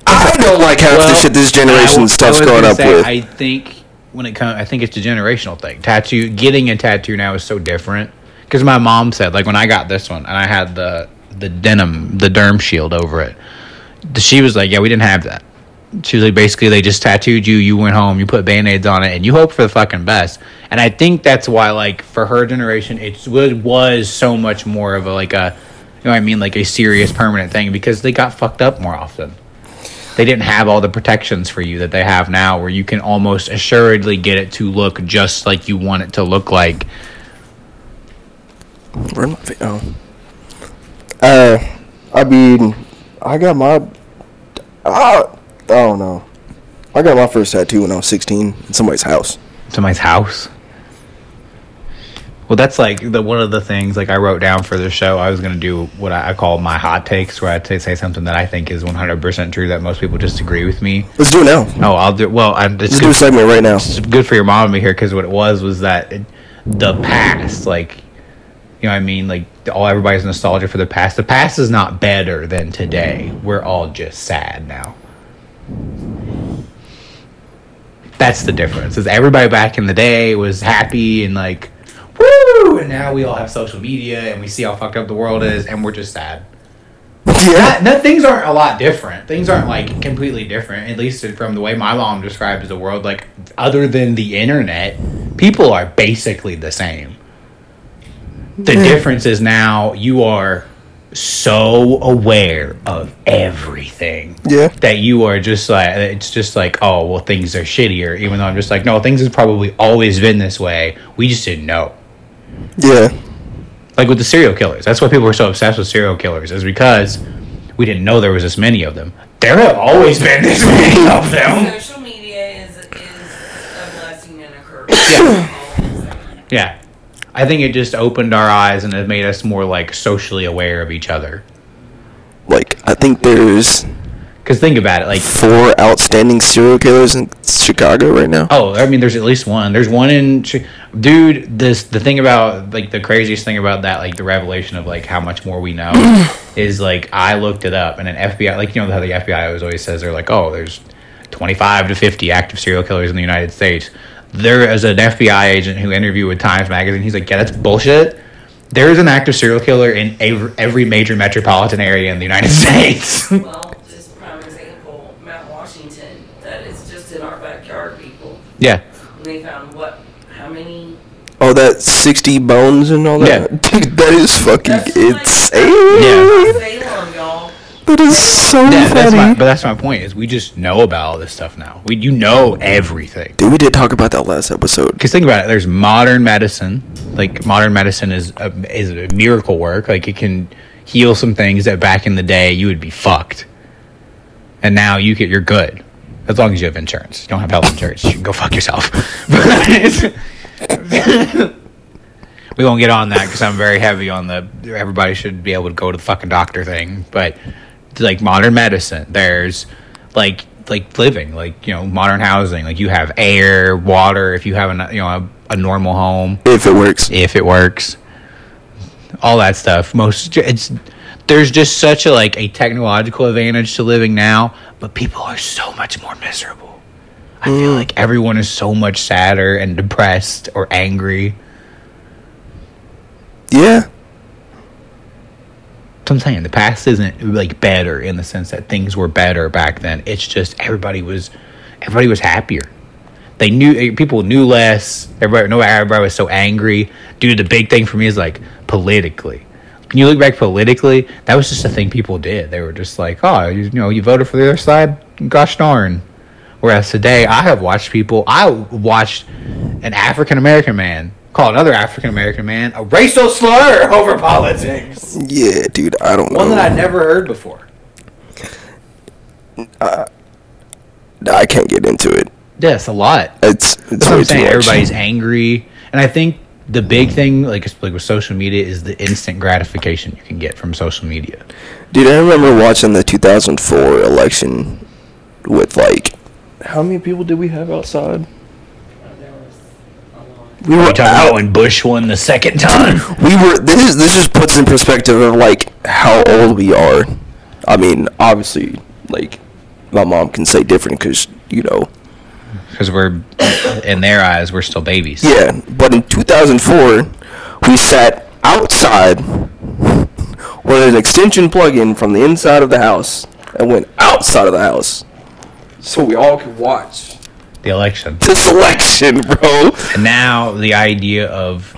I don't like half the shit this I generation w- stuff's I growing up say, with. I think when it comes, I think it's a generational thing. Tattoo, getting a tattoo now is so different. Because my mom said, like when I got this one and I had the the denim, the derm shield over it, she was like, "Yeah, we didn't have that." She was like, basically, they just tattooed you. You went home, you put band aids on it, and you hope for the fucking best. And I think that's why, like, for her generation, it was, so much more of a like a, you know, I mean, like a serious permanent thing because they got fucked up more often they didn't have all the protections for you that they have now where you can almost assuredly get it to look just like you want it to look like Where I? Oh. Uh, I mean, I got my. Ah, oh no. I got my first tattoo when I was 16 in somebody's house. somebody's house well that's like the one of the things like i wrote down for the show i was going to do what I, I call my hot takes where i t- say something that i think is 100% true that most people disagree with me Let's do it now. oh i'll do well i'm it's Let's do a segment right now. it's good for your mom to be here because what it was was that it, the past like you know what i mean like all everybody's nostalgia for the past the past is not better than today we're all just sad now that's the difference is everybody back in the day was happy and like woo and now we all have social media and we see how fucked up the world is and we're just sad Yeah. not, no, things aren't a lot different. Things aren't like completely different, at least from the way my mom describes the world. Like, other than the internet, people are basically the same. The difference is now you are so aware of everything Yeah. that you are just like it's just like oh well things are shittier even though i'm just like no things has probably always been this way we just didn't know Yeah. like with the serial killers. That's why people are so obsessed with serial killers, is because we didn't know there was this many of them. There have always been this many of them. Social media is is a blessing and a curse. Yeah. Yeah. I think it just opened our eyes and it made us more like socially aware of each other. Like, I think there's. Because think about it, like Four outstanding serial killers in Chicago right now. Oh, I mean, there's at least one. There's one in, dude. This the thing about like the craziest thing about that, like the revelation of like how much more we know, is like I looked it up and an FBI, like you know how the FBI always always says they're like, oh, there's 25 to 50 active serial killers in the United States. There is an FBI agent who interviewed with Times Magazine. He's like, yeah, that's bullshit. There is an active serial killer in every, every major metropolitan area in the United States. Well, just prime example, Mount Washington, that is just in our backyard, people. yeah. And they found what, how many? Oh, that 60 bones and all that? Yeah. Dude, that is fucking That's like- insane. Yeah. Salem, y'all. That is so Yeah, that's my, but that's my point. Is we just know about all this stuff now. We you know everything. Dude, we did talk about that last episode. Because think about it. There's modern medicine. Like modern medicine is a, is a miracle work. Like it can heal some things that back in the day you would be fucked, and now you get you're good as long as you have insurance. You don't have health insurance. You can go fuck yourself. we won't get on that because I'm very heavy on the everybody should be able to go to the fucking doctor thing. But like modern medicine, there's like like living, like you know modern housing. Like you have air, water. If you have a you know a, a normal home, If it works. if it works, all that stuff. Most it's there's just such a like a technological advantage to living now, but people are so much more miserable. I feel mm. like everyone is so much sadder and depressed or angry. Yeah. I'm saying the past isn't like better in the sense that things were better back then. It's just everybody was everybody was happier. They knew eh, people knew less. Everybody, no, everybody was so angry. Dude, the big thing for me is like politically. When you look back politically, that was just a thing people did. They were just like, oh, you, you know, you voted for the other side. Gosh darn. Whereas today, I have watched people. I watched an African American man call another African American man a racial slur over politics. Yeah, dude, I don't know. One that I'd never heard before. Uh, I can't get into it. Yes, a lot. It's, it's That's what I'm saying. Everybody's angry, and I think the big thing, like like with social media, is the instant gratification you can get from social media. Dude, I remember watching the 2004 election with like. How many people did we have outside? There was a lot. We Are were you talking out. about when Bush won the second time? we were this is this just puts in perspective of like how old we are i mean obviously like my mom can say different because you know Because we're, in their eyes, we're still babies. yeah but in 2004 we sat outside with an extension plug-in from the inside of the house and went outside of the house so we all could watch The election. this election bro And now the idea of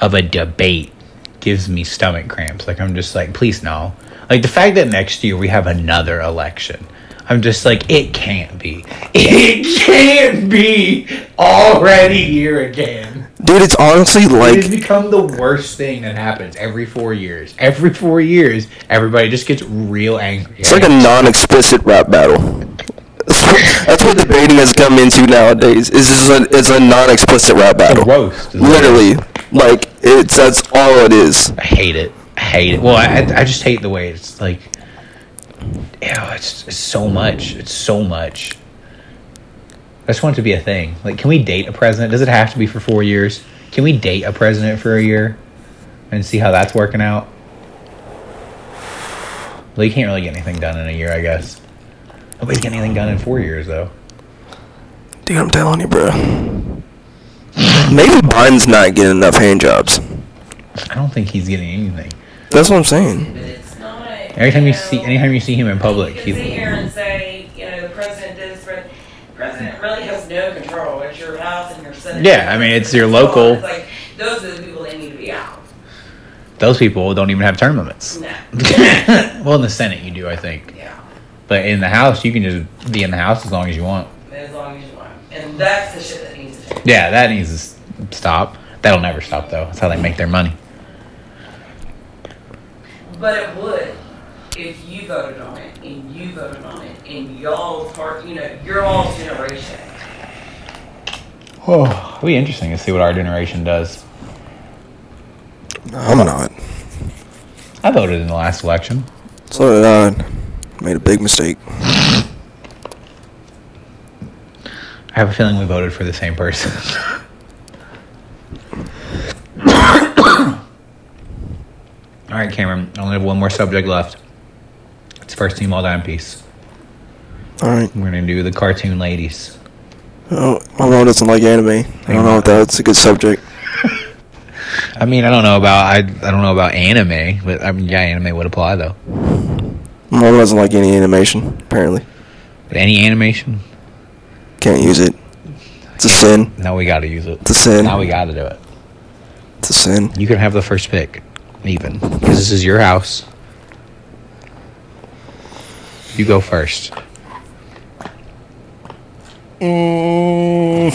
of a debate gives me stomach cramps. Like I'm just like, please no. Like the fact that next year we have another election. I'm just like, it can't be. It can't be already here again. dude it's honestly like has become the worst thing that happens every four years. Every four years, everybody just gets real angry. It's like a non-explicit rap battle. That's what, debating has come into nowadays. Is just a, it's a non-explicit rap battle. roast. Literally, like it's that's all it is. I hate it. I hate it. Well, I, I just hate the way it's like, ew, it's, it's so much. It's so much. I just want it to be a thing. Like, can we date a president? Does it have to be for four years? Can we date a president for a year and see how that's working out? Well, you can't really get anything done in a year, I guess. Nobody's getting anything done in four years, though. Dude, I'm telling you, bro. Maybe Biden's not getting enough hand jobs. I don't think he's getting anything. That's what I'm saying. But it's not. Every time you know, see, anytime you see him in public, You he's can sit here and say, you know, the president did this, but the president really has no control. It's your house and your senate. Yeah, I mean, it's your local- It's like, those are the people that need to be out. those people don't even have term limits. No. well, in the Senate, you do, I think. Yeah. But in the House, you can just be in the House as long as you want. As long as you want. And that's the shit that needs to change. Yeah, that needs to stop. That'll never stop, though. That's how they make their money. But it would if you voted on it and you voted on it and y'all's part, you know, your all's generation. Oh, it'll be interesting to see what our generation does. I'm not. I voted in the last election. So did I. Made a big mistake. I have a feeling we voted for the same person. All right, Cameron. I only have one more subject left. It's first team all time piece. All right. We're gonna do the cartoon ladies. Oh, my mom doesn't like anime. I don't know if that's a good subject. I mean, I don't know about I. I don't know about anime, but I mean, yeah, anime would apply though. Mom doesn't like any animation. Apparently, But any animation, can't use it. It's a sin. now we got to use it. It's a sin. Now we got to do it. It's a sin. You can have the first pick, even because this is your house. You go first. Mm.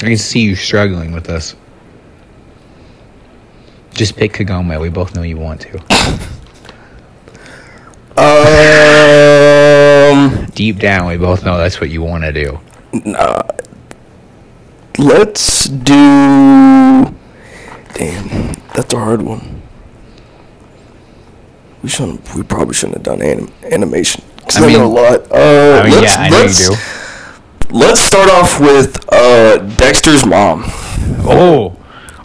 I can see you struggling with this. Just pick Kagome. We both know you want to. Um. Deep down, we both know that's what you want to do. Nah. Let's do. Damn, that's a hard one. We shouldn't. We probably shouldn't have done anim- animation. I I, know mean- a lot. Uh, I mean, let's, yeah, I know you let's, do. Let's start off with uh, Dexter's mom. Oh,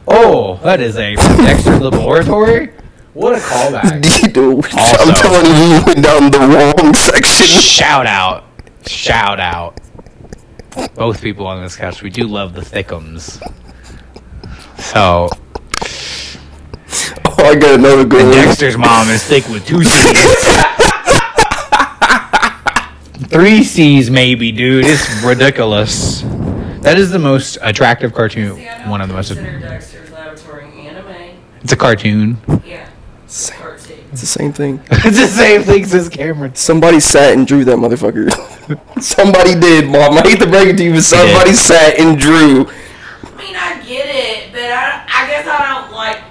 oh, that is a Dexter Laboratory. What a callback! Dude, I'm Also- telling you, you went down the wrong section. Shout out, shout out. Both people on this couch, we do love the thickums. So Oh, I got another good one. Dexter's mom is thick with two C's. Three C's maybe, dude. It's ridiculous. That is the most attractive cartoon. See, One of the most. consider Dexter's Laboratory anime. It's a cartoon. Yeah, Same- cartoon. It's the same thing. it's the same thing as Cameron. Somebody sat and drew that motherfucker. somebody did, mom. I hate to break it to you, but somebody sat and drew. I mean, I get it, but I, I guess I don't like.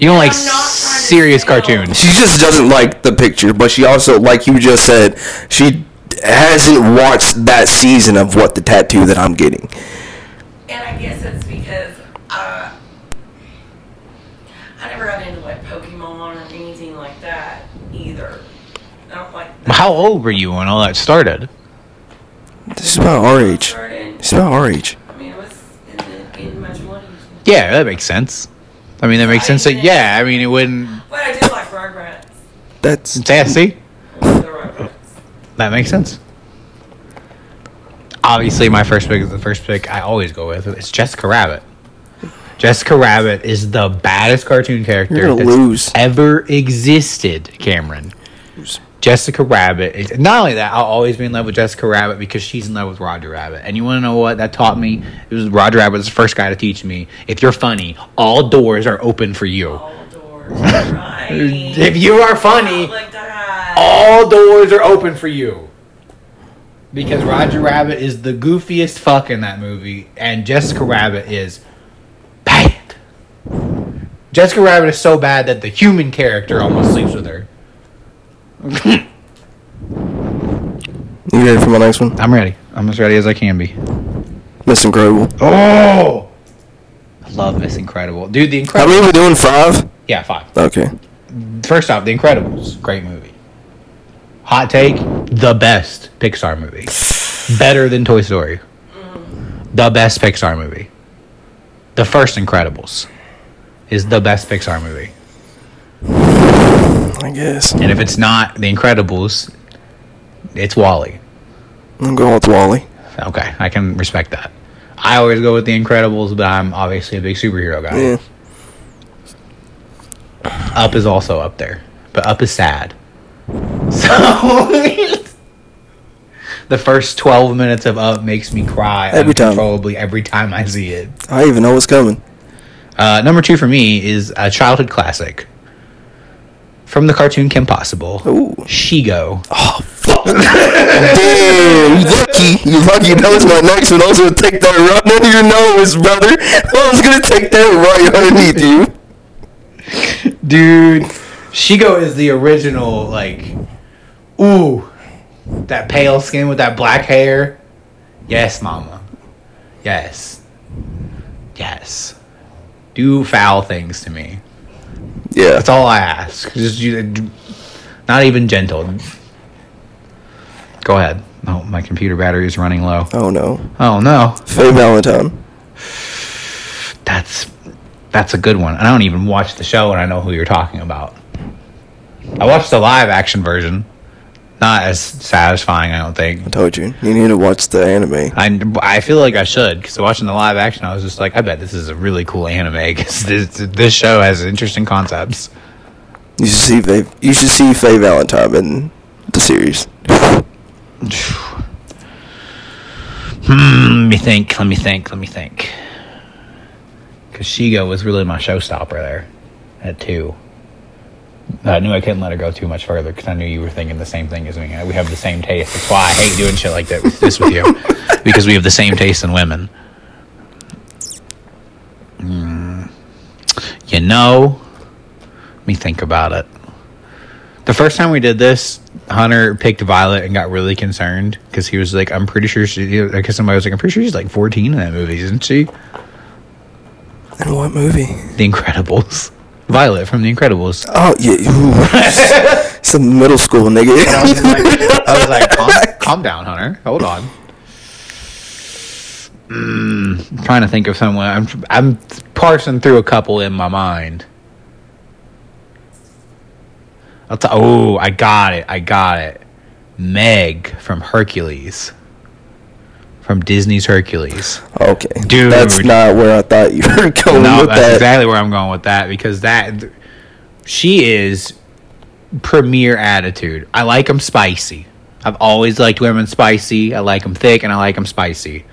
You don't like I'm not trying to serious cartoons. She just doesn't like the picture, but she also, like you just said, she hasn't watched that season of what the tattoo that I'm getting. And I guess it's because uh, I never got into like Pokemon or anything like that either. I don't like. How old were you when all that started? This is about our age. Started, It's about our age. I mean, it was in, the, in my twenties. Yeah, that makes sense. I mean, that makes sense. That yeah, I mean, it wouldn't. But I did like Rugrats. That's Sassy. I like the Rugrats. That makes sense. Obviously, my first pick is the first pick I always go with. It's Jessica Rabbit. Jessica Rabbit is the baddest cartoon character You're that's lose. ever existed, Cameron. Jessica Rabbit. Is, not only that, I'll always be in love with Jessica Rabbit because she's in love with Roger Rabbit. And you want to know what that taught me? It was Roger Rabbit was the first guy to teach me. If you're funny, all doors are open for you. All doors. Right. If you are funny, Like that. All doors are open for you. Because Roger Rabbit is the goofiest fuck in that movie, and Jessica Rabbit is bad. Jessica Rabbit is so bad that the human character almost sleeps with her. you ready for my next one? I'm ready. I'm as ready as I can be. Miss Incredible. Oh! I love Miss Incredible. Dude, The Incredible. How many Incredibles. are we doing? Five. Yeah, five. Okay. First off, The Incredibles. Great movie. Hot take the best Pixar movie. Better than Toy Story. The best Pixar movie. The first Incredibles is the best Pixar movie. I guess. And if it's not The Incredibles, it's WALL-E. I'm going with WALL-E. Okay, I can respect that. I always go with The Incredibles, but I'm obviously a big superhero guy. Yeah. Up is also up there, but Up is sad. So the first 12 minutes of Up makes me cry Every time. uncontrollably every time I see it. I even know what's coming. Uh, number two for me is a childhood classic from the cartoon Kim Possible. Ooh. Shego. Oh, fuck. Damn, you lucky. You lucky. That was my next one. I was going to take that right under your nose, brother. I was going to take that right underneath you. Dude, Shego is the original, like, ooh, that pale skin with that black hair. Yes, mama. Yes. Yes. Do foul things to me. Yeah. That's all I ask. Just you, Not even gentle. Go ahead. Oh, my computer battery is running low. Oh no. Oh no. Faye Valentine. That's that's a good one. I don't even watch the show and I know who you're talking about. I watched the live action version. Not as satisfying, I don't think. I told you. You need to watch the anime. I, I feel like I should because watching the live action, I was just like, I bet this is a really cool anime because this this show has interesting concepts. You should see Faye. You should see Faye Valentine in the series. Hmm, let me think. Let me think. Let me think. Because Shego was really my showstopper there at two. I knew I couldn't let her go too much further because I knew you were thinking the same thing as me. We have the same taste. That's why I hate doing shit like that with this with you because we have the same taste in women. Mm, you know, let me think about it. The first time we did this, Hunter picked Violet and got really concerned because he was like, "I'm pretty sure she." I guess somebody was like, "I'm pretty sure she's like 14 in that movie, isn't she?" In what movie? The Incredibles. Violet from The Incredibles. Oh yeah. Some middle school nigga. I was like, I was like calm, calm down, Hunter. Hold on. Mm, I'm trying to think of someone. I'm I'm parsing through a couple in my mind. T- oh, I got it. I got it. Meg from Hercules. From Disney's Hercules. okay, Dude. That's not where I thought you were going no, with that's that. exactly where I'm going with that because that she is premier attitude. I like them spicy. I've always liked women spicy. I like them thick and I like them spicy.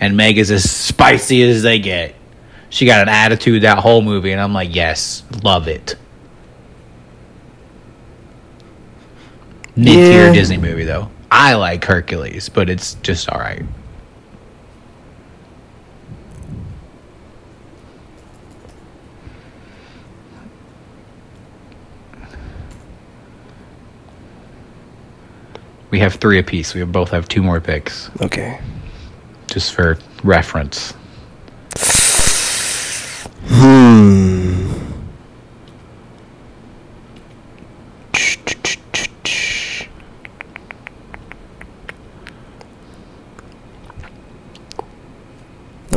And Meg is as spicy as they get. She got an attitude that whole movie, and I'm like, yes, love it. Mid tier Yeah. Disney movie though. I like Hercules, but it's just all right. We have three apiece. We both have two more picks, Okay. just for reference. Hmm.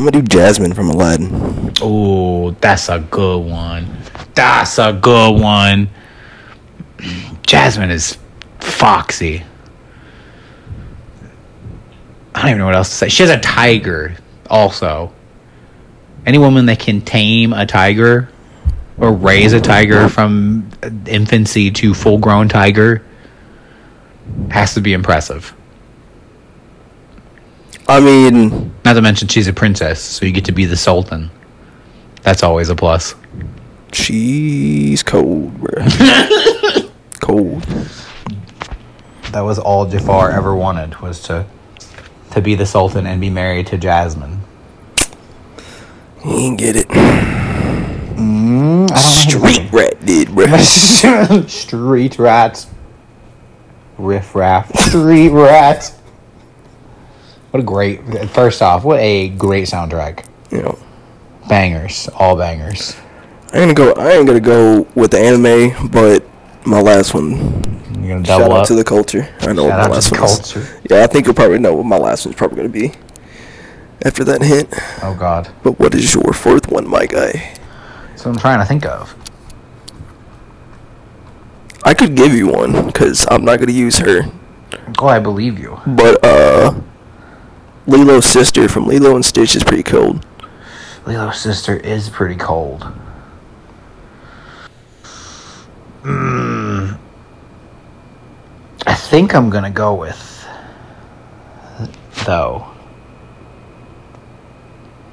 I'm gonna do Jasmine from Aladdin. Oh, that's a good one. That's a good one. Jasmine is foxy. I don't even know what else to say. She has a tiger, also. Any woman that can tame a tiger or raise a tiger from infancy to full grown tiger has to be impressive. I mean, Not to mention, she's a princess, so you get to be the sultan. That's always a plus. she's cold, bro. cold. that was all Jafar ever wanted was to to be the sultan and be married to Jasmine. He ain't get it. Mm, I Street rat did, bro. Street rats. Riff raff. Street rats. What a great first off, what a great soundtrack. You know, Bangers. All bangers. I ain't gonna go. I ain't gonna go with the anime, but my last one. You're gonna Shout double out up. to the culture. I know Shout what my out last one is. culture. Yeah, I think you'll probably know what my last one's probably gonna be. After that hint. Oh god. But what is your fourth one, my guy? That's what I'm trying to think of. I could give you one because I'm not gonna use her. Oh, I believe you. But uh, Lilo's sister from Lilo and Stitch is pretty cold. Lilo's sister is pretty cold. Mm. I think I'm gonna go with though.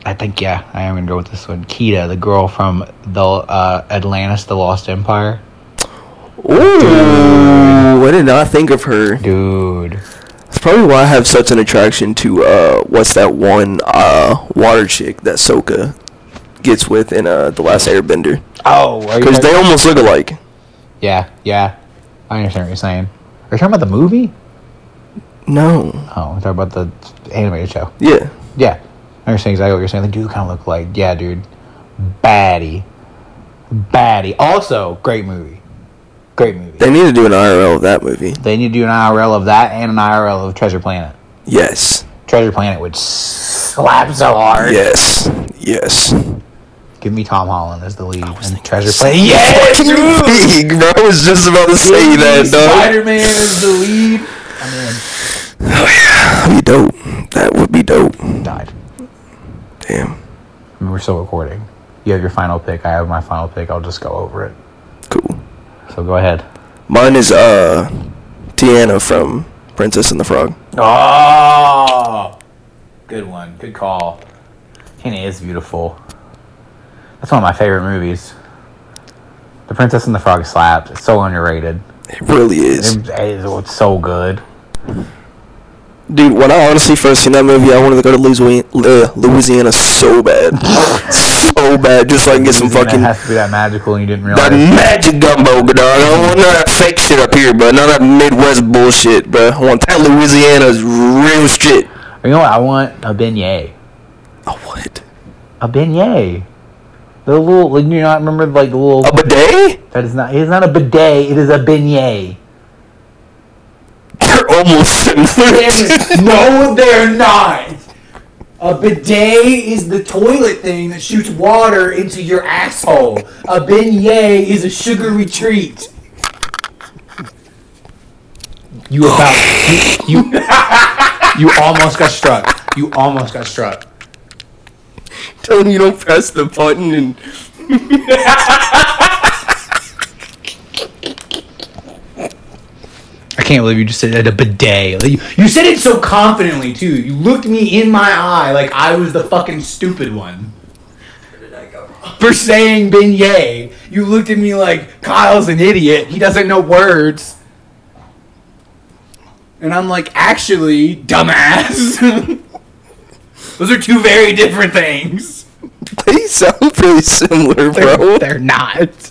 I think yeah, I am gonna go with this one. Kida, the girl from the uh, Atlantis, the Lost Empire. Ooh, I did not think of her. Dude, That's probably why I have such an attraction to uh, what's that one uh water chick that Sokka gets with in uh the Last Airbender? oh, Because they almost look alike. yeah, yeah, I understand what you're saying. Are you talking about the movie? No. Oh, I'm talking about the animated show. Yeah. Yeah, I understand exactly what you're saying. They do kind of look like, yeah, dude, baddie, baddie. Also, great movie. Great movie. They need to do an IRL of that movie. They need to do an IRL of that and an IRL of Treasure Planet. Yes. Treasure Planet would slap so hard. Yes. Yes. Give me Tom Holland as the lead in Treasure Planet. Yes, big, bro. I was just about to say that, dog. Spider Man is the lead. I mean, oh, That'd be dope. That would be dope. died. Damn. I mean, we're still recording. You have your final pick. I have my final pick. I'll just go over it. Cool. So go ahead. Mine is uh Tiana from Princess and the Frog. Oh, good one. Good call. Tiana is beautiful. That's one of my favorite movies. The Princess and the Frog slaps. It's so underrated. It really is. It- it's so good. Dude, when I honestly first seen that movie, I wanted to go to uh, Louisiana so bad. so bad, just so I can get some fucking. has to be that magical, and you didn't realize. That magic gumbo, dog. I don't want none of that fake shit up here, but none of that Midwest bullshit, bro. I want that Louisiana's real shit. You know what? I want a beignet. A what? A beignet. The little, like, you not remember like the little. A bidet? That is not. It is not a bidet. It is a beignet. They're almost similar. no, they're not. A bidet is the toilet thing that shoots water into your asshole. A beignet is a sugary treat. You about you you, you almost got struck. You almost got struck. Tell them you don't press the button and. I can't believe you just said a bidet. Like, you, you said it so confidently too. You looked me in my eye like I was the fucking stupid one. Where did I go wrong? for saying beignet. You looked at me like Kyle's an idiot. He doesn't know words. And I'm like, actually, dumbass. Those are two very different things. They sound pretty similar, They're, bro. they're not.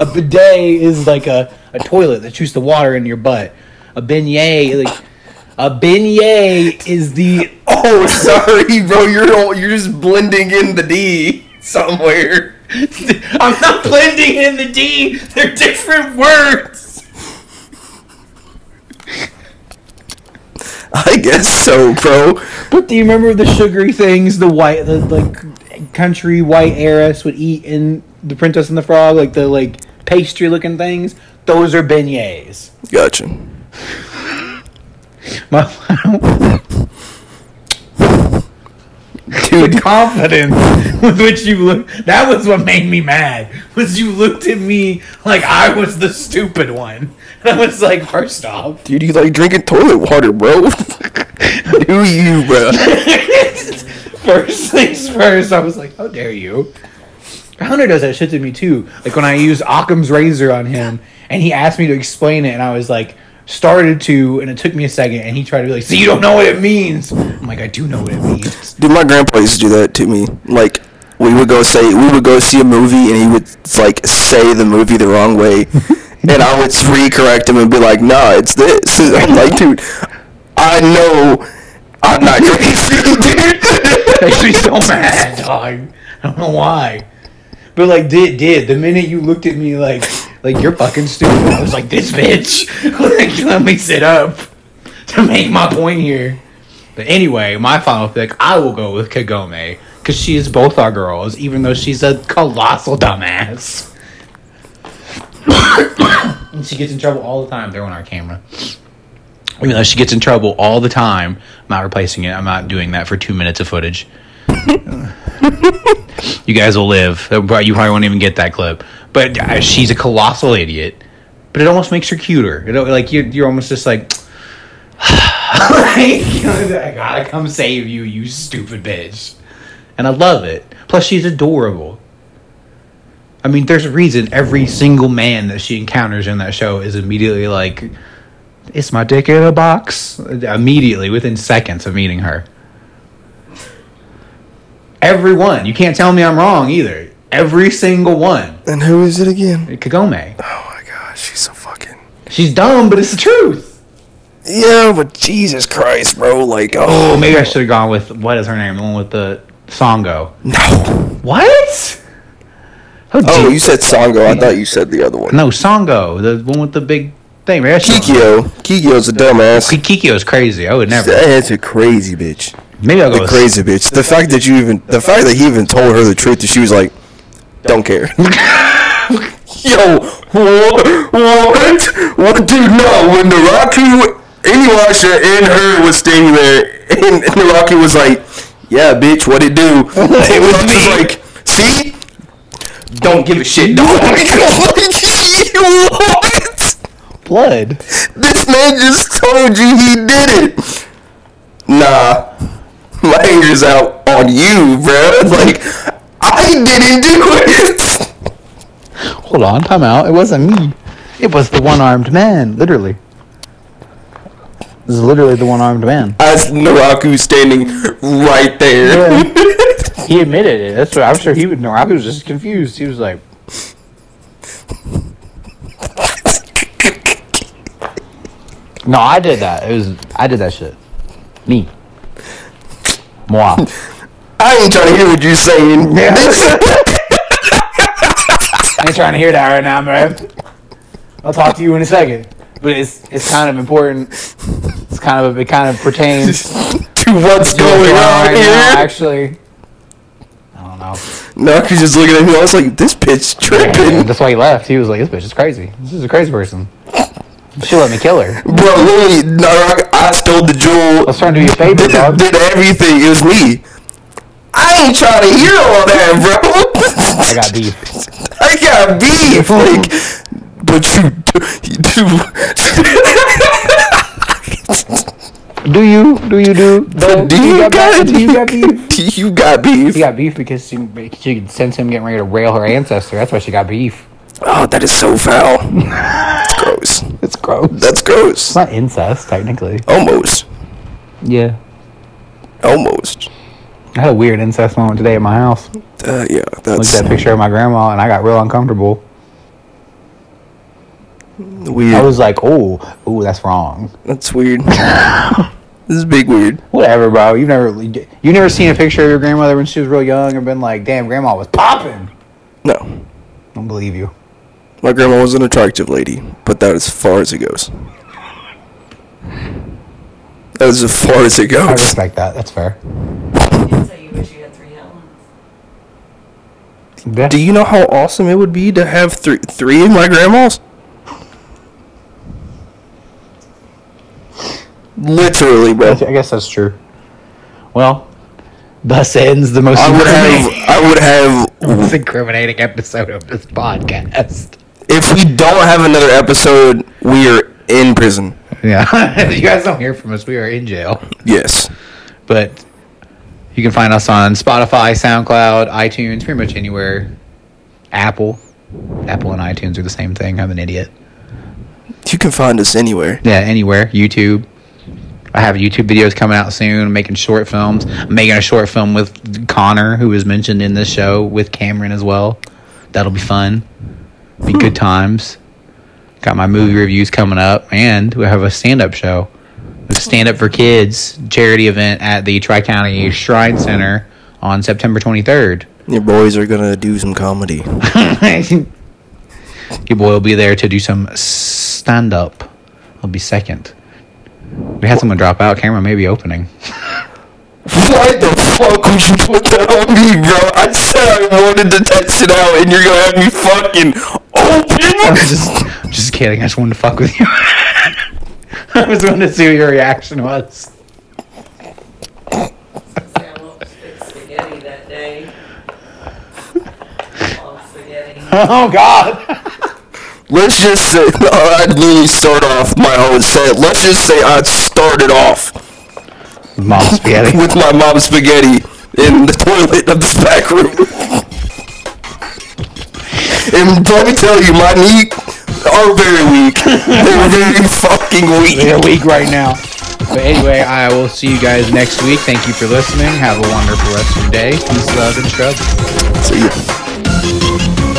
A bidet is like a, a toilet that shoots the water into your butt. A beignet, like a beignet is the Oh, sorry, bro. You're all, you're just blending in the D somewhere. I'm not blending in the D. They're different words. I guess so, bro. But do you remember the sugary things the white, the like country white heiress would eat in the Princess and the Frog, like the like pastry looking things? Those are beignets. Gotcha. My the Dude, confidence with which you look that was what made me mad. Was you looked at me like I was the stupid one. And I was like, first off, dude, you like drinking toilet water, bro. Do you, bro? First things first, I was like, "How dare you?" Hunter does that shit to me too. Like when I used Occam's razor on him, and he asked me to explain it, and I was like, started to, and it took me a second, and he tried to be like, "So you don't know what it means?" I'm like, "I do know what it means." Dude, my grandpa used to do that to me. Like, we would go say, we would go see a movie, and he would like say the movie the wrong way, and I would recorrect him and be like, "Nah, it's this." I'm like, dude, I know I'm not crazy, dude. Makes me so mad, dog. I don't know why, but like, did did the minute you looked at me like, like you're fucking stupid, I was like, this bitch, like, let me sit up to make my point here. But anyway, my final pick, I will go with Kagome because she is both our girls, even though she's a colossal dumbass. and she gets in trouble all the time. They're on our camera. Even though she gets in trouble all the time, I'm not replacing it. I'm not doing that for two minutes of footage. you guys will live. You probably won't even get that clip. But uh, she's a colossal idiot. But it almost makes her cuter. Know, like you're, you're almost just like, like, I gotta come save you, you stupid bitch. And I love it. Plus, she's adorable. I mean, there's a reason every single man that she encounters in that show is immediately like, "It's my dick in a box." Immediately, within seconds of meeting her. Everyone. You can't tell me I'm wrong either. Every single one. And who is it again? Kagome. Oh my gosh, she's so fucking. She's dumb, but it's the truth. Yeah, but Jesus Christ, bro. Like, Oh, oh, maybe I should have gone with what is her name? The one with the Sango. no. What? Oh, you said Sango. I thought you said the other one. no Sango, the one with the big thing. Maybe Kikyo. Kikyo's a dumbass. Ki- Kikyo's crazy. I would never. That's a crazy bitch. Maybe I'll go The with crazy bitch. The fact that you even, the fact that he even told her the truth, that she was like, don't care. Yo, what? What? What? Dude, no. When the Rocky, Inuyasha and her was standing there, and, Rocky was like, yeah, bitch, what it do? it was just like, see? Don't give a shit, dog. shit, what? blood. This man just told you he did it. Nah, my anger's out on you, bro. Like, I didn't do it. Hold on, time out. It wasn't me. It was the one-armed man. Literally. This is literally the one-armed man. As Naraku standing right there. He admitted it. That's what I'm sure he would know. I was just confused. He was like, "No, I did that. It was I did that shit. Me. Moi. I ain't trying to hear what you're saying. I ain't trying to hear that right now, man. I'll talk to you in a second. But it's it's kind of important. It's kind of it kind of pertains to what's going on right now, here. actually. I don't know. Naraku's just looking at me. I was like, this bitch Yeah, tripping. that's why he left. He was like, "This bitch is crazy. This is a crazy person. She let me kill her. Bro, literally, Naraku, I stole the jewel. I was trying to do you a favor, Did, did everything. It was me. I ain't trying to hear all that, bro. I got beef. I got beef. Like, but you do. Do you? Do you do? But do you got, Do you got beef? Do you got beef? She got beef because she, she sense him getting ready to rail her ancestor. That's why she got beef. Oh, that is so foul. That's gross. It's gross. That's gross. It's not incest, technically. Almost. Yeah. Almost. I had a weird incest moment today at my house. Uh, yeah, Looked at a picture of my grandma and I got real uncomfortable. weird. I was like, "Oh, oh, that's wrong." that's weird. this is big weird. Whatever, bro. You've never you never seen a picture of your grandmother when she was real young and been like, "Damn, grandma was popping." No, Don't believe you. my grandma was an attractive lady, but that as far as it goes. That is as far as it goes. I respect that. That's fair. So you wish you had three Helens. Yeah. Do you know how awesome it would be to have three three of my grandmas? Literally, bro. I guess that's true. Well, thus ends the most I would have. incriminating- I would have. most incriminating episode of this podcast. If we don't have another episode, we are in prison. Yeah, you guys don't hear from us. We are in jail, Yes. but you can find us on Spotify, SoundCloud, iTunes, pretty much anywhere. Apple, Apple and iTunes are the same thing. I'm an idiot. You can find us anywhere. Yeah, anywhere. YouTube. I have YouTube videos coming out soon. I'm making short films. I'm making a short film with Connor, who was mentioned in this show, with Cameron as well. That'll be fun. Be hmm. good times. Got my movie reviews coming up, and we have a stand-up show, a stand-up for kids charity event at the Tri County Shrine Center on September 23rd. Your boys are gonna do some comedy. Your boy will be there to do some stand-up. I'll be second. We had someone drop out. Cameron may be opening. Why the fuck would you put that on me, bro? I said I wanted to test it out, and you're gonna have me fucking I'm open. just, I'm just kidding. I just wanted to fuck with you. I was wanted to see what your reaction was. Say I won't fix spaghetti that day. All spaghetti. Oh God. Let's just say uh, I'd literally start off my own set. Let's just say I'd started off Mom spaghetti. with my mom's spaghetti in the toilet of this back room. and let me tell you, my knee are very weak. They're very fucking weak. They're weak right now. But anyway, I will see you guys next week. Thank you for listening. Have a wonderful rest of your day. Peace, love, and shrub. See ya.